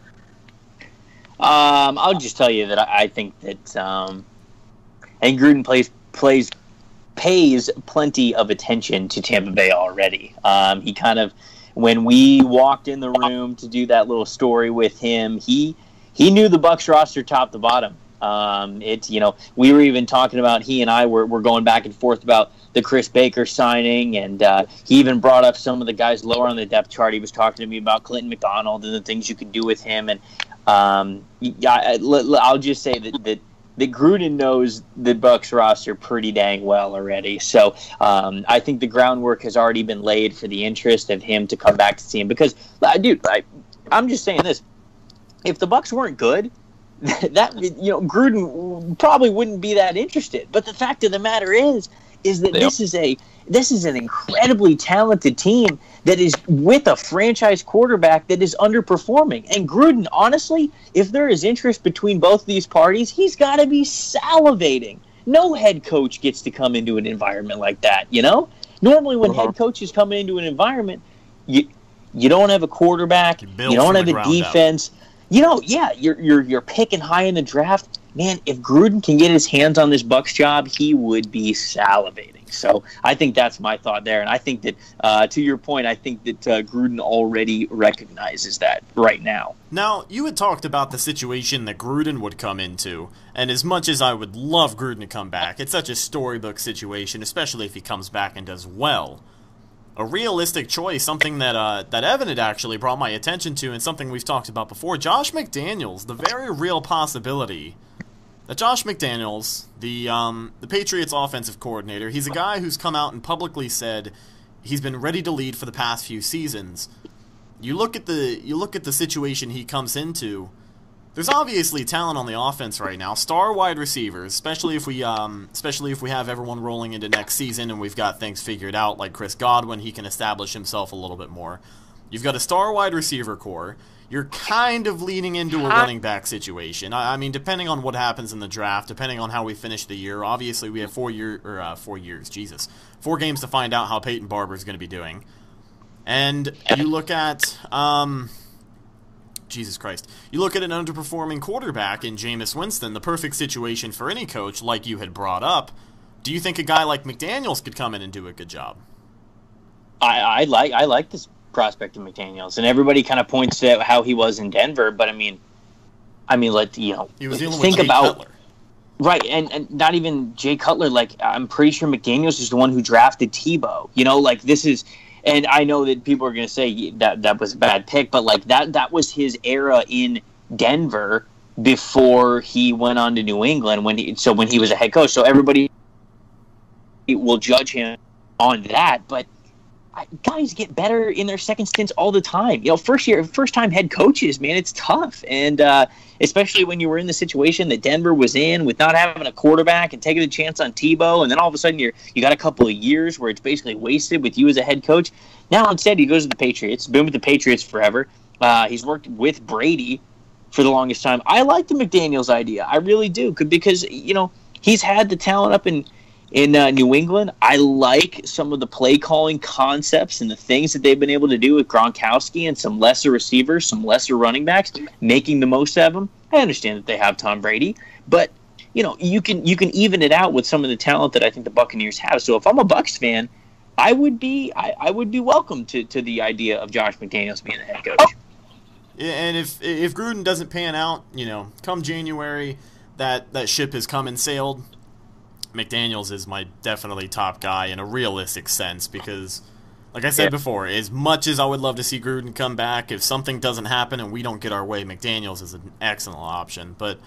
Um, I'll just tell you that I, I think that um, and Gruden plays plays pays plenty of attention to Tampa Bay already. Um, he kind of when we walked in the room to do that little story with him, he he knew the Bucks roster top to bottom. Um, it you know we were even talking about he and I were, were going back and forth about the Chris Baker signing, and uh, he even brought up some of the guys lower on the depth chart. He was talking to me about Clinton McDonald and the things you could do with him, and um, yeah, I, will just say that, that that Gruden knows the Bucks roster pretty dang well already. So um, I think the groundwork has already been laid for the interest of him to come back to see him. Because, dude, I, I'm just saying this: if the Bucks weren't good, that you know Gruden probably wouldn't be that interested. But the fact of the matter is, is that They this is a this is an incredibly talented team that is with a franchise quarterback that is underperforming. And Gruden, honestly, if there is interest between both these parties, he's got to be salivating. No head coach gets to come into an environment like that, you know? Normally, when Uh-huh. head coaches come into an environment, you you don't have a quarterback, You you, don't have a ground up. defense. You know, yeah, you're you're you're picking high in the draft. Man, if Gruden can get his hands on this Bucks job, he would be salivating. So I think that's my thought there, and I think that uh, to your point, I think that uh, Gruden already recognizes that right now. Now, you had talked about the situation that Gruden would come into, and as much as I would love Gruden to come back, it's such a storybook situation, especially if he comes back and does well. A realistic choice, something that uh, that Evan had actually brought my attention to, and something we've talked about before. Josh McDaniels, the very real possibility that Josh McDaniels, the um, the Patriots offensive coordinator, he's a guy who's come out and publicly said he's been ready to lead for the past few seasons. You look at the you look at the situation he comes into. There's obviously talent on the offense right now, star wide receivers, especially if we um, especially if we have everyone rolling into next season and we've got things figured out, like Chris Godwin, he can establish himself a little bit more. You've got a star wide receiver core. You're kind of leaning into a running back situation. I, I mean, depending on what happens in the draft, depending on how we finish the year. Obviously, we have four year or uh, four years, Jesus, four games to find out how Peyton Barber is going to be doing. And you look at, um, Jesus Christ, you look at an underperforming quarterback in Jameis Winston, the perfect situation for any coach, like you had brought up. Do you think a guy like McDaniels could come in and do a good job? I, I like I like this prospect of McDaniel's, and everybody kind of points to how he was in Denver, but I mean, I mean, let you know, He was think about Cutler. Right, and, and not even Jay Cutler. Like I'm pretty sure McDaniels is the one who drafted Tebow. You know, like this is, and I know that people are going to say that that was a bad pick, but like that that was his era in Denver before he went on to New England. When he so when he was a head coach, so everybody will judge him on that. But guys get better in their second stints all the time. You know, first year, first time head coaches, man, it's tough, and uh, especially when you were in the situation that Denver was in with not having a quarterback and taking a chance on Tebow, and then all of a sudden you're you got a couple of years where it's basically wasted with you as a head coach. Now instead he goes to the Patriots, been with the Patriots forever. Uh, he's worked with Brady for the longest time. I like the McDaniel's idea, I really do, because you know he's had the talent up in in uh, New England. I like some of the play calling concepts and the things that they've been able to do with Gronkowski and some lesser receivers, some lesser running backs, making the most of them. I understand that they have Tom Brady, but you know you can you can even it out with some of the talent that I think the Buccaneers have. So if I'm a Bucks fan, I would be I, I would be welcome to, to the idea of Josh McDaniels being the head coach. Yeah, and if if Gruden doesn't pan out, you know, come January, that that ship has come and sailed, McDaniels is my definitely top guy in a realistic sense because, like I said Yeah. before, as much as I would love to see Gruden come back, if something doesn't happen and we don't get our way, McDaniels is an excellent option. But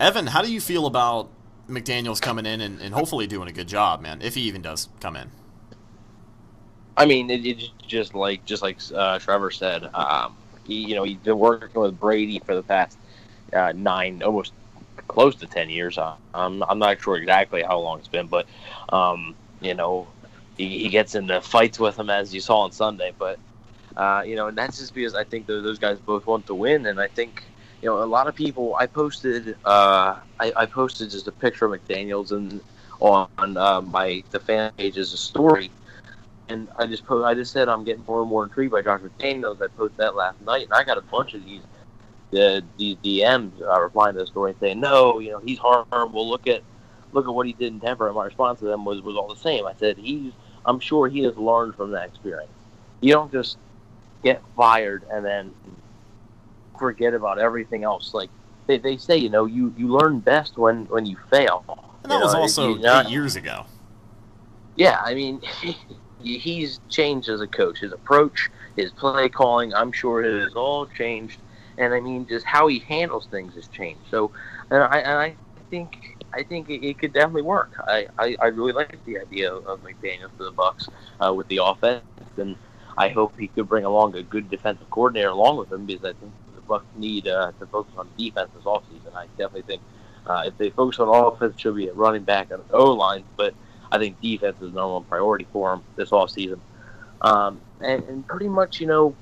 Evan, how do you feel about McDaniels coming in and, and hopefully doing a good job, man? If he even does come in. I mean, it, it's just like just like uh, Trevor said. Um, he, you know, he's been working with Brady for the past uh, nine, almost close to ten years. Uh, I'm I'm not sure exactly how long it's been, but um, you know, he, he gets into fights with him as you saw on Sunday. But uh, you know, and that's just because I think those, those guys both want to win, and I think. You know, a lot of people. I posted. Uh, I, I posted just a picture of McDaniel's and on uh, my the fan page as a story, and I just po- I just said I'm getting more and more intrigued by Josh McDaniels. I posted that last night, and I got a bunch of these the the DMs uh, replying to the story and saying, "No, you know he's horrible. Look at look at what he did in Denver." And my response to them was was all the same. I said, "He's I'm sure he has learned from that experience. You don't just get fired and then forget about everything else. Like they, they say, you know, you you learn best when when you fail. And that You was know, also you not- eight years ago. yeah, I mean, he's changed as a coach. His approach, his play calling, I'm sure it has all changed. And I mean, just how he handles things has changed. So, and I, and I think, I think it, it could definitely work. I, I, I really like the idea of, of McDaniel for the Bucks uh, with the offense, and I hope he could bring along a good defensive coordinator along with him because I think the Bucks need uh, to focus on defense this offseason. I definitely think uh, if they focus on offense, should be a running back and O line, but I think defense is the number one priority for him this offseason. Um, and, and pretty much, you know,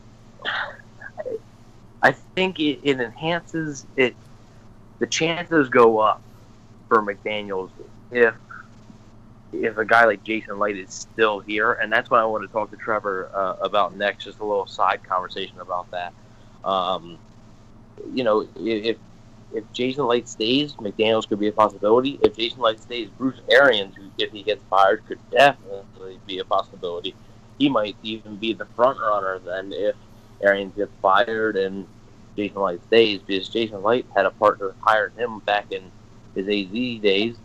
I think it, it enhances it. The chances go up for McDaniel's if if a guy like Jason Licht is still here, and that's what I want to talk to Trevor uh, about next. Just a little side conversation about that. Um, you know, if if Jason Licht stays, McDaniel's could be a possibility. If Jason Licht stays, Bruce Arians, who if he gets fired, could definitely be a possibility. He might even be the front runner then if Arians gets fired and Jason Licht stays, because Jason Licht had a partner hired him back in his AZ days.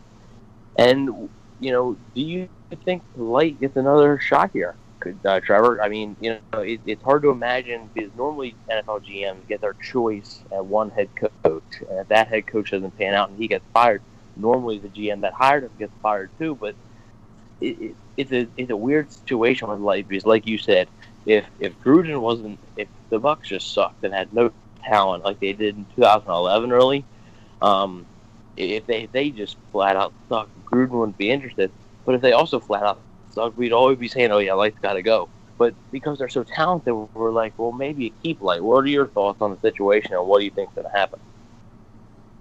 And you know, do you think Licht gets another shot here? Could uh, Trevor? I mean, you know, it, it's hard to imagine because normally NFL GMs get their choice at one head coach, and if that head coach doesn't pan out and he gets fired, normally the GM that hired him gets fired too. But it, it, it's a it's a weird situation with Licht because, like you said, if if Gruden wasn't, if the Bucks just sucked and had no talent like they did in 2011 early, um, if they if they just flat out sucked, Gruden wouldn't be interested. But if they also flat out sucked, we'd always be saying, "Oh yeah, Licht's got to go." But because they're so talented, we're like, "Well, maybe you keep Licht." What are your thoughts on the situation, and what do you think's going to happen?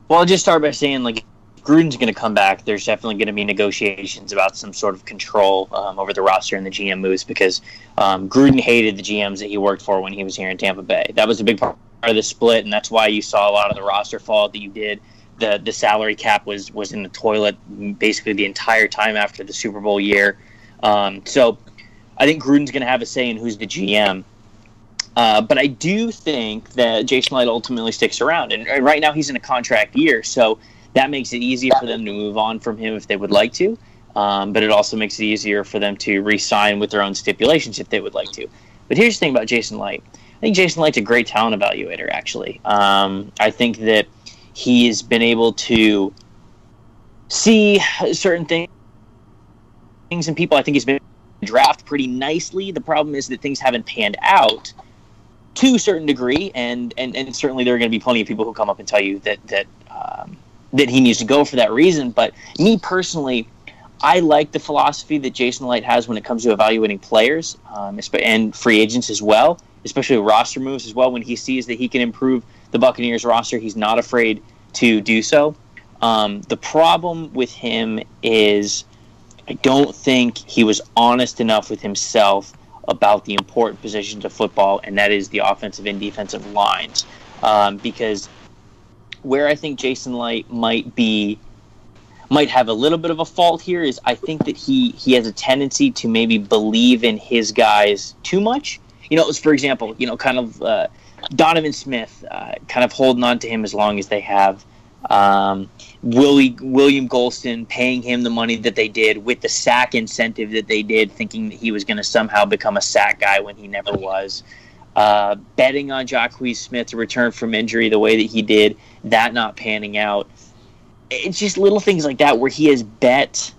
Well, I'll just start by saying, like, Gruden's going to come back. There's definitely going to be negotiations about some sort of control um, over the roster and the GM moves because um, Gruden hated the GMs that he worked for when he was here in Tampa Bay. That was a big part of the split, and that's why you saw a lot of the roster fall that you did. The the salary cap was was in the toilet basically the entire time after the Super Bowl year. Um, so I think Gruden's going to have a say in who's the GM. Uh, but I do think that Jason Licht ultimately sticks around, and, and right now he's in a contract year, so that makes it easier for them to move on from him if they would like to. Um, but it also makes it easier for them to re-sign with their own stipulations if they would like to. But here's the thing about Jason Licht. I think Jason Licht's a great talent evaluator. Actually, um, I think that he has been able to see certain things things and people. I think he's been draft pretty nicely. The problem is that things haven't panned out to a certain degree, and and, and certainly there are going to be plenty of people who come up and tell you that that um, that he needs to go for that reason. But me personally, I like the philosophy that Jason Licht has when it comes to evaluating players um, and free agents as well, especially roster moves as well. When he sees that he can improve the Buccaneers roster, he's not afraid to do so. Um, the problem with him is I don't think he was honest enough with himself about the important positions of football, and that is the offensive and defensive lines. Um, because where I think Jason Licht might be might have a little bit of a fault here is I think that he he has a tendency to maybe believe in his guys too much. You know, it was for example, you know, kind of uh, Donovan Smith, uh, kind of holding on to him as long as they have. Um, Willie, William Gholston paying him the money that they did with the sack incentive that they did, thinking that he was going to somehow become a sack guy when he never was. Uh, betting on Jacquies Smith to return from injury the way that he did, that not panning out. It's just little things like that where he has bet,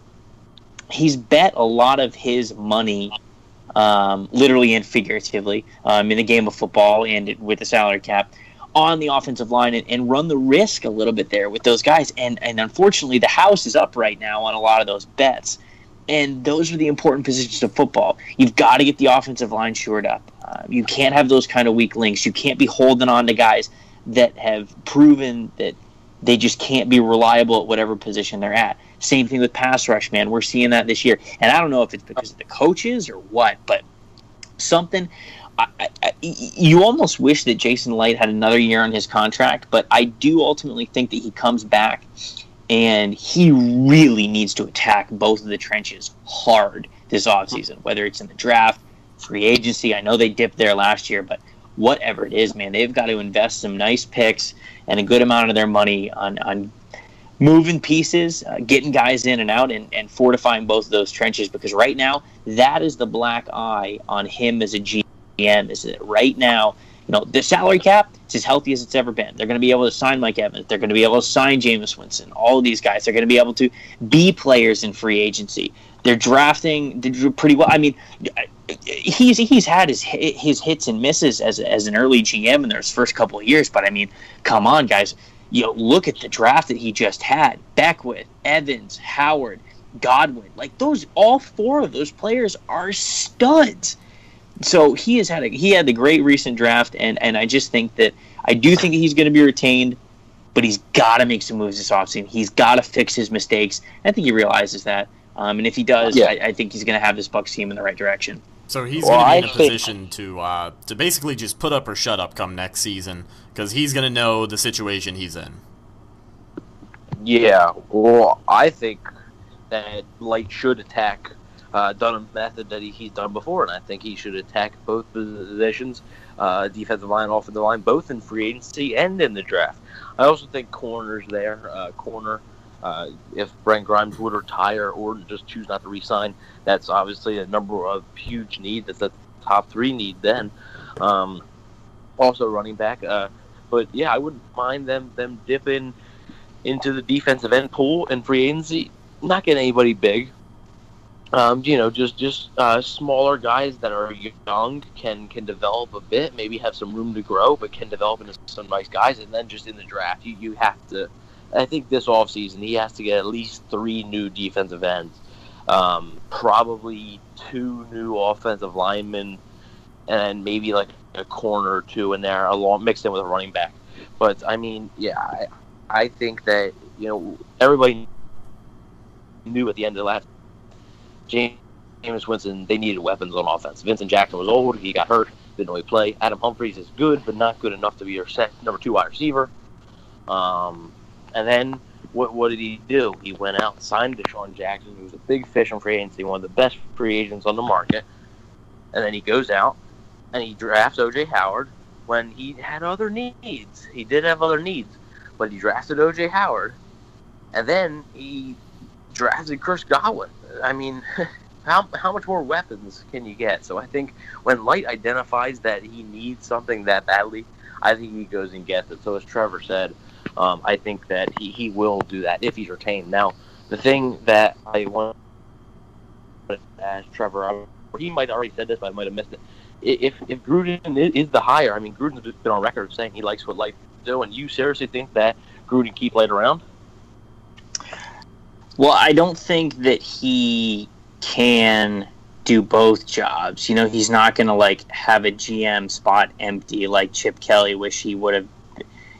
he's bet a lot of his money, um, literally and figuratively, um, in the game of football and with the salary cap on the offensive line and, and, run the risk a little bit there with those guys. And and unfortunately, the house is up right now on a lot of those bets. And those are the important positions of football. You've got to get the offensive line shored up. Uh, you can't have those kind of weak links. You can't be holding on to guys that have proven that they just can't be reliable at whatever position they're at. Same thing with pass rush, man. We're seeing that this year. And I don't know if it's because of the coaches or what, but something I, I, you almost wish that Jason Licht had another year on his contract, but I do ultimately think that he comes back and he really needs to attack both of the trenches hard this offseason, whether it's in the draft, free agency. I know they dipped there last year, but whatever it is, man, they've got to invest some nice picks and a good amount of their money on, on moving pieces, uh, getting guys in and out, and, and fortifying both of those trenches because right now, that is the black eye on him as a GM is that right now, you know, the salary cap is as healthy as it's ever been. They're going to be able to sign Mike Evans. They're going to be able to sign Jameis Winston. All of these guys. They're going to be able to be players in free agency. They're drafting pretty well. I mean, he's he's had his his hits and misses as as an early GM in those first couple of years. But I mean, come on, guys. You know, look at the draft that he just had: Beckwith, Evans, Howard, Godwin. Like those, all four of those players are studs so he has had a he had the great recent draft, and and I just think that I do think he's going to be retained, but he's got to make some moves this offseason. He's got to fix his mistakes. I think he realizes that, um, and if he does, yeah. I, I, think he's going to have this Bucks team in the right direction. So he's well, going to be in a position to uh, to basically just put up or shut up come next season because he's going to know the situation he's in. Yeah, well, I think that Licht should attack uh, done a method that he, he's done before, and I think he should attack both positions, uh, defensive line, offensive line, both in free agency and in the draft. I also think corners there, uh, corner. Uh, if Brent Grimes would retire or just choose not to resign, that's obviously a number of huge need. That's a top three need then. Um, also running back, uh, but yeah, I wouldn't mind them them dipping into the defensive end pool in free agency. Not getting anybody big, um, you know, just just uh, smaller guys that are young can can develop a bit, maybe have some room to grow, but can develop into some nice guys. And then just in the draft, you, you have to. I think this offseason, he has to get at least three new defensive ends, um, probably two new offensive linemen, and maybe like a corner or two in there, along mixed in with a running back. But I mean, yeah, I, I think that you know everybody knew at the end of the last Jameis Winston, they needed weapons on offense. Vincent Jackson was old. He got hurt. Didn't really play. Adam Humphries is good, but not good enough to be your set, number two wide receiver. Um, and then what, what did he do? He went out, signed DeSean Jackson, who was a big fish in free agency, one of the best free agents on the market. And then he goes out and he drafts O.J. Howard when he had other needs. He did have other needs, but he drafted O.J. Howard. And then he drafted Chris Godwin. I mean, how how much more weapons can you get? So I think when Licht identifies that he needs something that badly, I think he goes and gets it. So as Trevor said, um, I think that he, he will do that if he's retained. Now, the thing that I want to ask Trevor, or he might have already said this, but I might have missed it. If if Gruden is the hire, I mean Gruden's been on record saying he likes what Licht do, and you seriously think that Gruden keep Licht around? Well, I don't think that he can do both jobs. You know, he's not going to like have a GM spot empty like Chip Kelly wish he would have.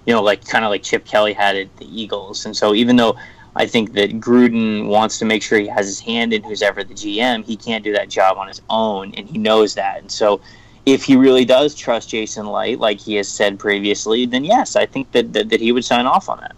You know, like kind of like Chip Kelly had at the Eagles. And so, even though I think that Gruden wants to make sure he has his hand in who's ever the GM, he can't do that job on his own, and he knows that. And so, if he really does trust Jason Licht, like he has said previously, then yes, I think that, that, that he would sign off on that.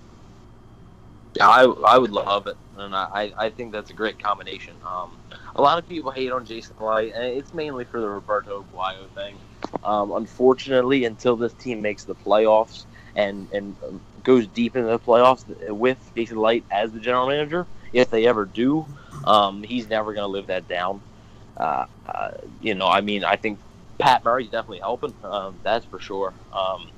Yeah, I, I would love it and I, I think that's a great combination. Um, a lot of people hate on Jason Licht, and it's mainly for the Roberto Aguayo thing. Um, unfortunately, until this team makes the playoffs and and goes deep into the playoffs with Jason Licht as the general manager. If they ever do, um, he's never going to live that down. Uh, uh, you know, I mean, I think Pat Murray's definitely helping. Um, that's for sure. Um,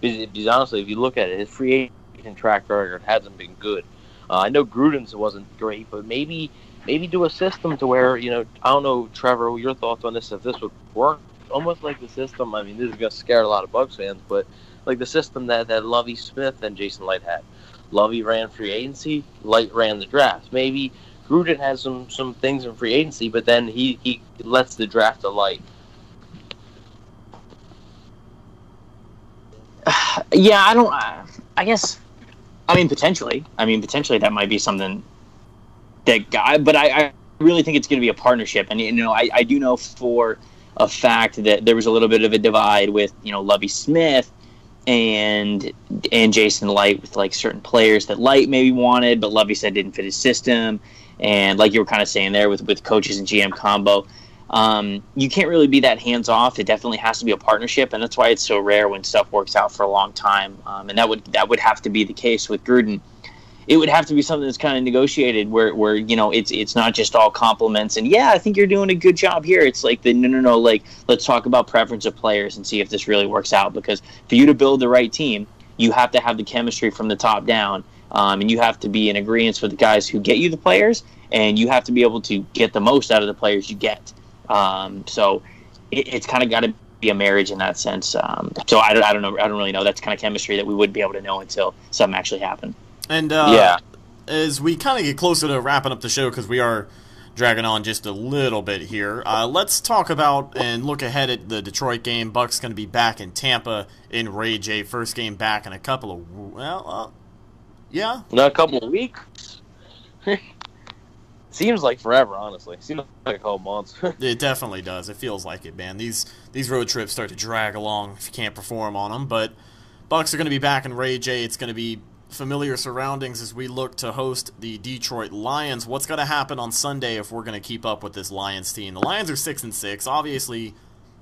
because, because, honestly, if you look at it, his free agent track record hasn't been good. Uh, I know Gruden's wasn't great, but maybe maybe do a system to where you know I don't know, Trevor, your thoughts on this? If this would work, almost like the system. I mean, this is gonna scare a lot of Bucks fans, but like the system that that Lovie Smith and Jason Licht had. Lovie ran free agency, Licht ran the draft. Maybe Gruden has some some things in free agency, but then he he lets the draft to Licht. Yeah, I don't. I guess. I mean, potentially. I mean, potentially that might be something that guy. But I, I really think it's going to be a partnership, and you know, I, I do know for a fact that there was a little bit of a divide with you know Lovie Smith and and Jason Licht with like certain players that Licht maybe wanted, but Lovie said didn't fit his system. And like you were kind of saying there with with coaches and GM combo, um, you can't really be that hands off. It definitely has to be a partnership, and that's why it's so rare when stuff works out for a long time. Um, and that would that would have to be the case with Gruden it would have to be something that's kind of negotiated where, where you know it's it's not just all compliments and yeah I think you're doing a good job here. It's like the no no no like let's talk about preference of players and see if this really works out because for you to build the right team you have to have the chemistry from the top down um, and you have to be in agreement with the guys who get you the players and you have to be able to get the most out of the players you get. Um, so it, it's kind of got to be a marriage in that sense. Um, so I don't, I don't know I don't really know that's kind of chemistry that we wouldn't be able to know until something actually happened. And uh, yeah, as we kind of get closer to wrapping up the show because we are dragging on just a little bit here. Uh, let's talk about and look ahead at the Detroit game. Bucks going to be back in Tampa in Ray J. First game back in a couple of well, uh, yeah, not a couple of weeks. Seems like forever, honestly. Seems like a couple months. it definitely does. It feels like it, man. These these road trips start to drag along if you can't perform on them. But Bucks are going to be back in Ray J. It's going to be familiar surroundings as we look to host the Detroit Lions. What's going to happen on Sunday if we're going to keep up with this Lions team? The Lions are six and six. Obviously,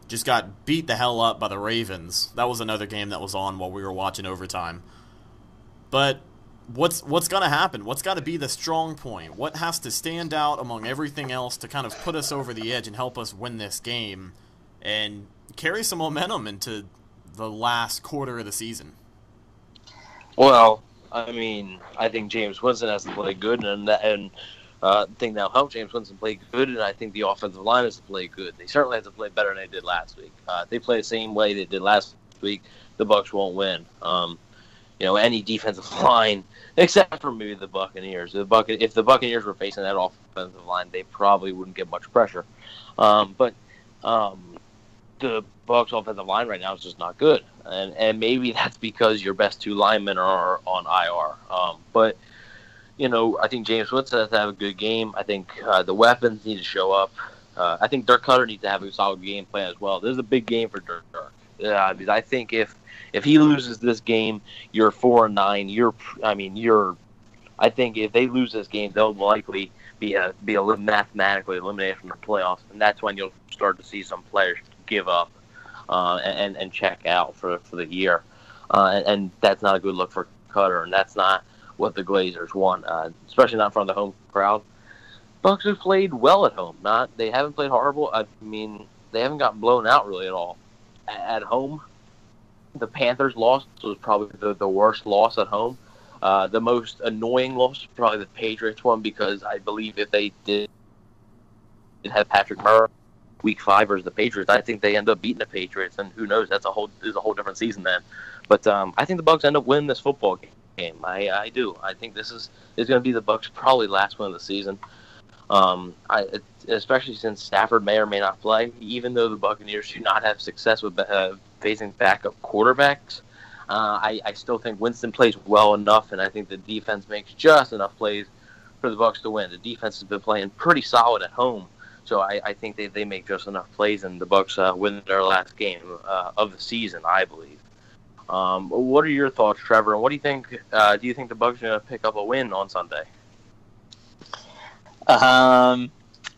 just got beat the hell up by the Ravens. That was another game that was on while we were watching overtime. But what's what's to happen? What's got to be the strong point? What has to stand out among everything else to kind of put us over the edge and help us win this game and carry some momentum into the last quarter of the season? Well, I mean, I think Jameis Winston has to play good, and and uh, I think that'll help Jameis Winston play good, and I think the offensive line has to play good. They certainly have to play better than they did last week. Uh, they play the same way they did last week, the Bucks won't win. Um, you know, any defensive line except for maybe the Buccaneers. The Buc- if the Buccaneers were facing that offensive line, they probably wouldn't get much pressure. Um, but um, the Bucks offensive line right now is just not good, and and maybe that's because your best two linemen are on IR. Um, but you know, I think Jameis Winston has to have a good game. I think uh, the weapons need to show up. Uh, I think Dirk Koetter needs to have a solid game plan as well. This is a big game for Dirk. Uh, because I think if if he loses this game, you're four and nine. You're, I mean, you're. I think if they lose this game, they'll likely be a be a mathematically eliminated from the playoffs, and that's when you'll start to see some players give up uh, and and check out for for the year, uh, and, and, that's not a good look for Koetter, and that's not what the Glazers want, uh, especially not of the home crowd. Bucks have played well at home. Not they haven't played horrible. I mean, they haven't gotten blown out really at all. At home, the Panthers loss was probably the, the worst loss at home. Uh, the most annoying loss was probably the Patriots one because I believe if they did have Patrick Murray week five versus the Patriots, I think they end up beating the Patriots, and who knows? That's a whole is a whole different season then. But um, I think the Bucks end up winning this football game. I, I do. I think this is is going to be the Bucks' probably last win of the season. Um, I especially since Stafford may or may not play, even though the Buccaneers do not have success with uh, facing backup quarterbacks. Uh, I, I still think Winston plays well enough, and I think the defense makes just enough plays for the Bucks to win. The defense has been playing pretty solid at home so I, I think they, they make just enough plays, and the Bucks uh, win their last game uh, of the season, I believe. Um, what are your thoughts, Trevor? And what do you think? Uh, do you think the Bucks are going to pick up a win on Sunday? Um,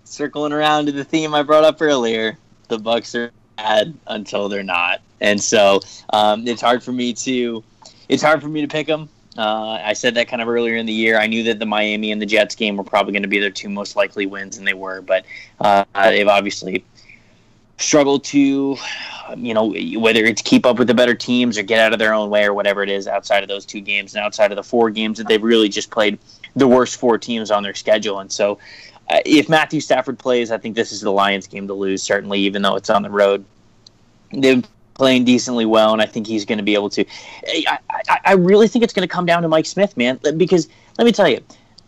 circling around to the theme I brought up earlier, the Bucks are bad until they're not, and so um, it's hard for me to it's hard for me to pick them. Uh, I said that kind of earlier in the year. I knew that the Miami and the Jets game were probably going to be their two most likely wins, and they were. But uh, they've obviously struggled to, you know, whether it's keep up with the better teams or get out of their own way or whatever it is outside of those two games and outside of the four games that they've really just played the worst four teams on their schedule. And so, uh, if Matthew Stafford plays, I think this is the Lions game to lose. Certainly, even though it's on the road, they've been playing decently well, and I think he's going to be able to. I, I, I really think it's going to come down to Mike Smith, man, because let me tell you,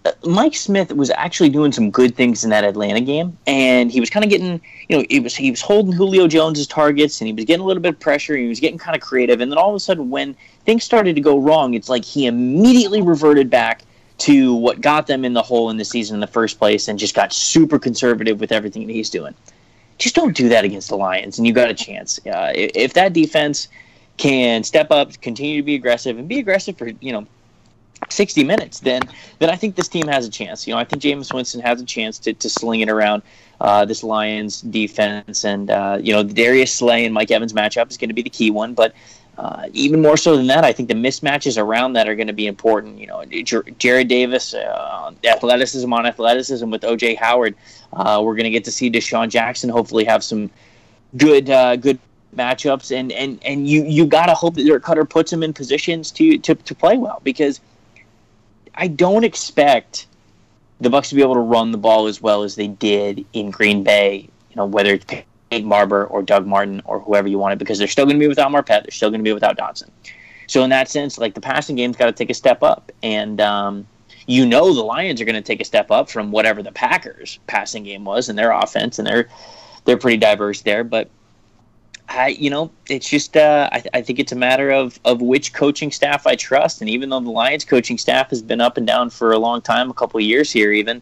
uh, Mike Smith was actually doing some good things in that Atlanta game, and he was kind of getting, you know, he was he was holding Julio Jones's targets, and he was getting a little bit of pressure, he was getting kind of creative, and then all of a sudden, when things started to go wrong, it's like he immediately reverted back to what got them in the hole in the season in the first place, and just got super conservative with everything that he's doing just don't do that against the Lions, and you got a chance. Uh, if that defense can step up, continue to be aggressive, and be aggressive for you know 60 minutes, then then I think this team has a chance. You know, I think Jameis Winston has a chance to, to sling it around uh, this Lions defense, and uh, you know, the Darius Slay and Mike Evans matchup is going to be the key one. But uh, even more so than that, I think the mismatches around that are going to be important. You know, J- Jarrad Davis, uh, athleticism on athleticism with OJ Howard. Uh, we're going to get to see DeSean Jackson hopefully have some good uh, good matchups, and and and you you got to hope that Dirk Koetter puts him in positions to, to to play well because I don't expect the Bucks to be able to run the ball as well as they did in Green Bay. You know, whether it's Barber or Doug Martin or whoever you want it, because they're still going to be without Marpet. They're still going to be without Dotson. So in that sense, like the passing game's got to take a step up, and um, you know the Lions are going to take a step up from whatever the Packers passing game was and their offense, and they're they're pretty diverse there. But I, you know, it's just uh, I, I think it's a matter of of which coaching staff I trust, and even though the Lions coaching staff has been up and down for a long time, a couple years here, even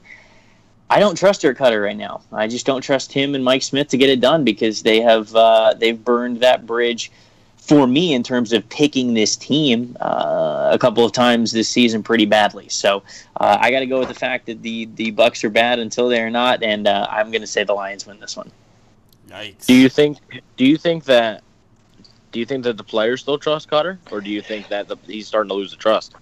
I don't trust Dirk Koetter right now. I just don't trust him and Mike Smith to get it done because they have uh, they've burned that bridge for me in terms of picking this team uh, a couple of times this season pretty badly. So uh, I got to go with the fact that the the Bucs are bad until they're not, and uh, I'm going to say the Lions win this one. Yikes! Do you think? Do you think that? Do you think that the players still trust Koetter, or do you think that the, he's starting to lose the trust?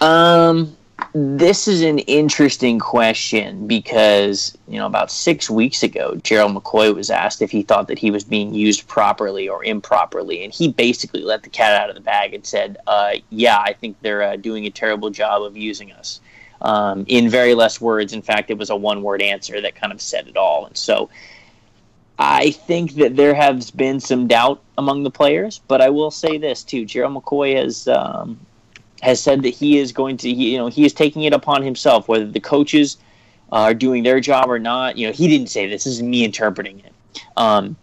Um, this is an interesting question because you know about six weeks ago gerald mccoy was asked if he thought that he was being used properly or improperly and he basically let the cat out of the bag and said uh, yeah i think they're uh, doing a terrible job of using us. Um, in very less words in fact it was a one word answer that kind of said it all. And so i think that there has been some doubt among the players but i will say this too. Gerald mccoy has um, has said that he is going to, you know, he is taking it upon himself, whether the coaches are doing their job or not. You know, he didn't say this. This is me interpreting it. Um,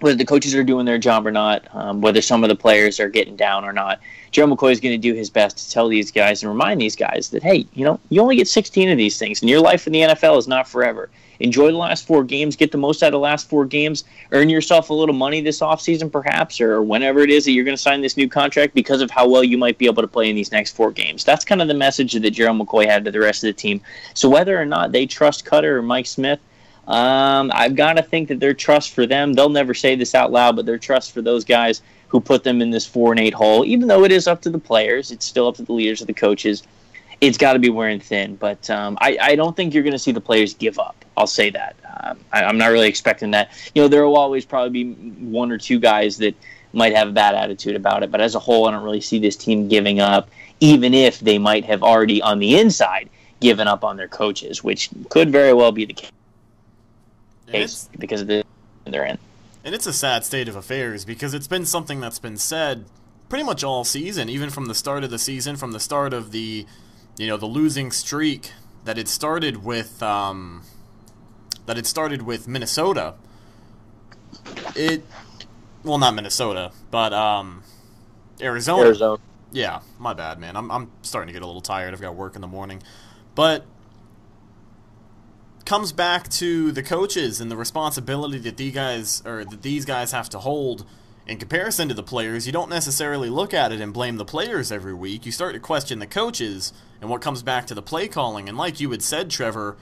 whether the coaches are doing their job or not, um, whether some of the players are getting down or not. Joe McCoy is going to do his best to tell these guys and remind these guys that, hey, you know, you only get 16 of these things, and your life in the NFL is not forever. Enjoy the last four games, get the most out of the last four games, earn yourself a little money this offseason, perhaps, or whenever it is that you're going to sign this new contract because of how well you might be able to play in these next four games. That's kind of the message that Gerald McCoy had to the rest of the team. So whether or not they trust Koetter or Mike Smith, um, I've got to think that their trust for them, they'll never say this out loud, but their trust for those guys who put them in this four and eight hole, even though it is up to the players, it's still up to the leaders of the coaches. It's got to be wearing thin, but um, I, I, don't think you're going to see the players give up. I'll say that. Um, I, am not really expecting that. You know, there will always probably be one or two guys that might have a bad attitude about it, but as a whole, I don't really see this team giving up, even if they might have already on the inside given up on their coaches, which could very well be the case case because of the they're in. And it's a sad state of affairs because it's been something that's been said pretty much all season, even from the start of the season, from the start of the, you know, the losing streak that it started with, um, that it started with Minnesota. It, well, not Minnesota, but um, Arizona. Arizona. Yeah, my bad, man. I'm I'm starting to get a little tired. I've got work in the morning, but comes back to the coaches and the responsibility that these guys or that these guys have to hold in comparison to the players. You don't necessarily look at it and blame the players every week. You start to question the coaches and what comes back to the play calling. And like you had said, Trevor,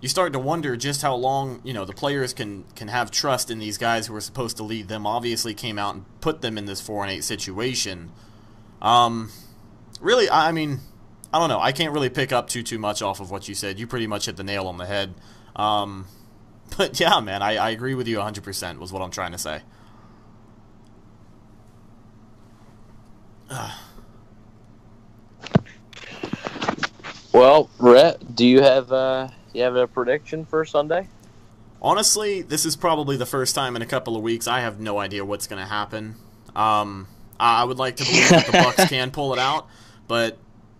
you start to wonder just how long you know the players can can have trust in these guys who are supposed to lead them. Obviously, came out and put them in this four and eight situation. Um, really, I mean, I don't know. I can't really pick up too too much off of what you said. You pretty much hit the nail on the head. Um, but yeah, man, I, I agree with you 100%. Was what I'm trying to say. Well, Rhett, do you have uh, you have a prediction for Sunday? Honestly, this is probably the first time in a couple of weeks I have no idea what's going to happen. Um, I would like to believe that the Bucks can pull it out, but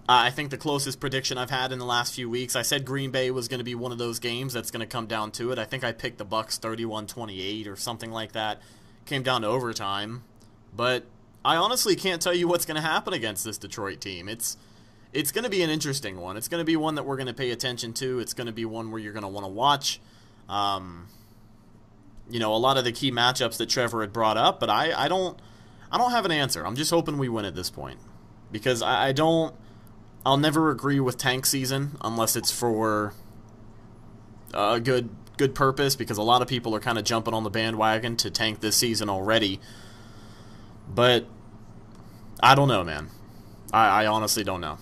I think the closest prediction I've had in the last few weeks, I said Green Bay was going to be one of those games that's going to come down to it. I think I picked the Bucks 31-28 or something like that. Came down to overtime, but I honestly can't tell you what's going to happen against this Detroit team. It's it's going to be an interesting one. It's going to be one that we're going to pay attention to. It's going to be one where you're going to want to watch. Um, you know, a lot of the key matchups that Trevor had brought up, but I, I don't I don't have an answer. I'm just hoping we win at this point because I, I don't. I'll never agree with tank season unless it's for a good good purpose because a lot of people are kind of jumping on the bandwagon to tank this season already. But I don't know, man. I, I honestly don't know.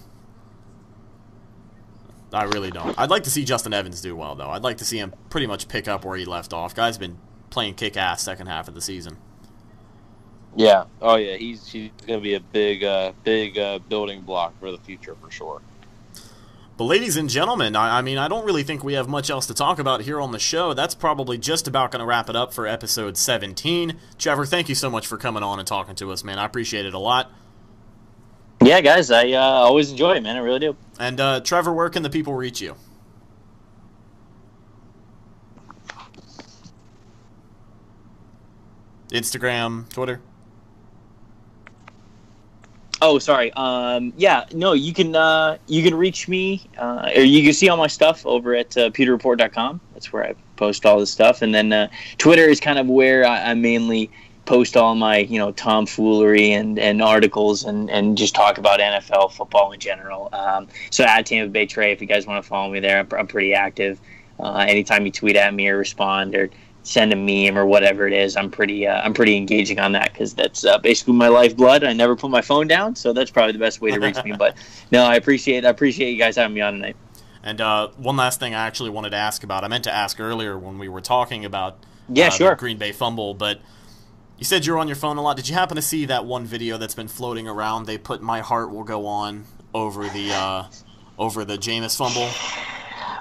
I really don't. I'd like to see Justin Evans do well, though. I'd like to see him pretty much pick up where he left off. Guy's been playing kick ass second half of the season. Yeah. Oh yeah. He's he's going to be a big uh, big uh, building block for the future for sure. But ladies and gentlemen, I, I, mean, I don't really think we have much else to talk about here on the show. That's probably just about going to wrap it up for episode 17. Trevor, thank you so much for coming on and talking to us, man. I appreciate it a lot. Yeah, guys, I uh, always enjoy it, man. I really do. And uh, Trevor, where can the people reach you? Instagram, Twitter. Oh, sorry. Um, yeah, no, you can uh, you can reach me, uh, or you can see all my stuff over at uh, pewterreport.com. That's where I post all this stuff, and then uh, Twitter is kind of where I, I mainly post all my you know tomfoolery and, and articles and, and just talk about NFL football in general. Um, so at Tampa Bay Trey, if you guys want to follow me there, I'm, I'm pretty active. Uh, anytime you tweet at me or respond or send a meme or whatever it is, I'm pretty uh, I'm pretty engaging on that because that's uh, basically my lifeblood. I never put my phone down, so that's probably the best way to reach me. But no, I appreciate I appreciate you guys having me on tonight. And uh, one last thing I actually wanted to ask about. I meant to ask earlier when we were talking about yeah, uh, sure. Green Bay fumble, but you said you're on your phone a lot. Did you happen to see that one video that's been floating around? They put "My Heart Will Go On" over the uh, over the Jameis fumble.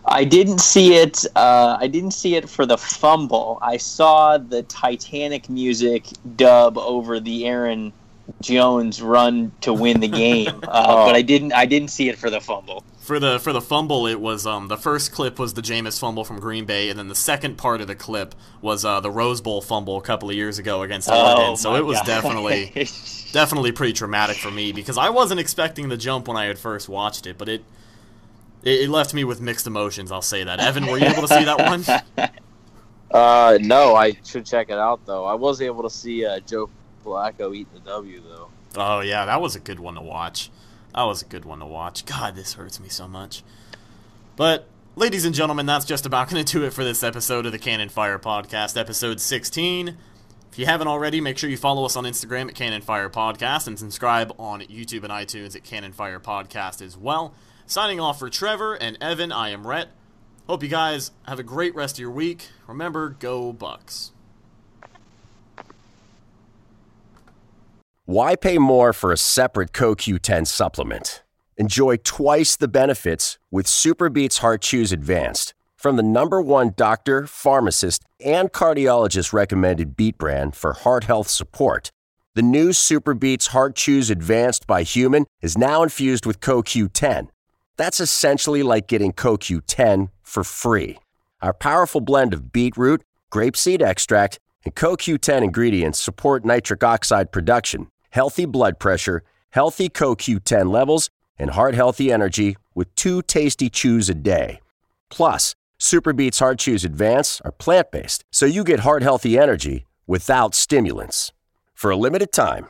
I didn't see it. Uh, I didn't see it for the fumble. I saw the Titanic music dub over the Aaron Jones run to win the game, uh, oh. but I didn't. I didn't see it for the fumble for the for the fumble, it was um, the first clip was the Jameis fumble from Green Bay, and then the second part of the clip was uh, the Rose Bowl fumble a couple of years ago against Oregon. Oh, so it was God. definitely definitely pretty traumatic for me because I wasn't expecting the jump when I had first watched it, but it it, it left me with mixed emotions. I'll say that. Evan, were you able to see that one? Uh, no, I should check it out though. I was able to see uh, Joe Flacco eat the W though. Oh yeah, that was a good one to watch. That was a good one to watch. God, this hurts me so much. But, ladies and gentlemen, that's just about going to do it for this episode of the Cannon Fire Podcast, episode 16. If you haven't already, make sure you follow us on Instagram at Cannon Fire Podcast and subscribe on YouTube and iTunes at Cannon Fire Podcast as well. Signing off for Trevor and Evan, I am Rhett. Hope you guys have a great rest of your week. Remember, go Bucs. Why pay more for a separate CoQ10 supplement? Enjoy twice the benefits with SuperBeets Heart Chews Advanced from the number one doctor, pharmacist, and cardiologist recommended beet brand for heart health support. The new SuperBeets Heart Chews Advanced by HumanN is now infused with CoQ10. That's essentially like getting CoQ10 for free. Our powerful blend of beetroot, grapeseed extract, and CoQ10 ingredients support nitric oxide production healthy blood pressure, healthy CoQ10 levels, and heart healthy energy with two tasty chews a day. Plus, SuperBeets Heart Chews Advance are plant based, so you get heart healthy energy without stimulants. For a limited time,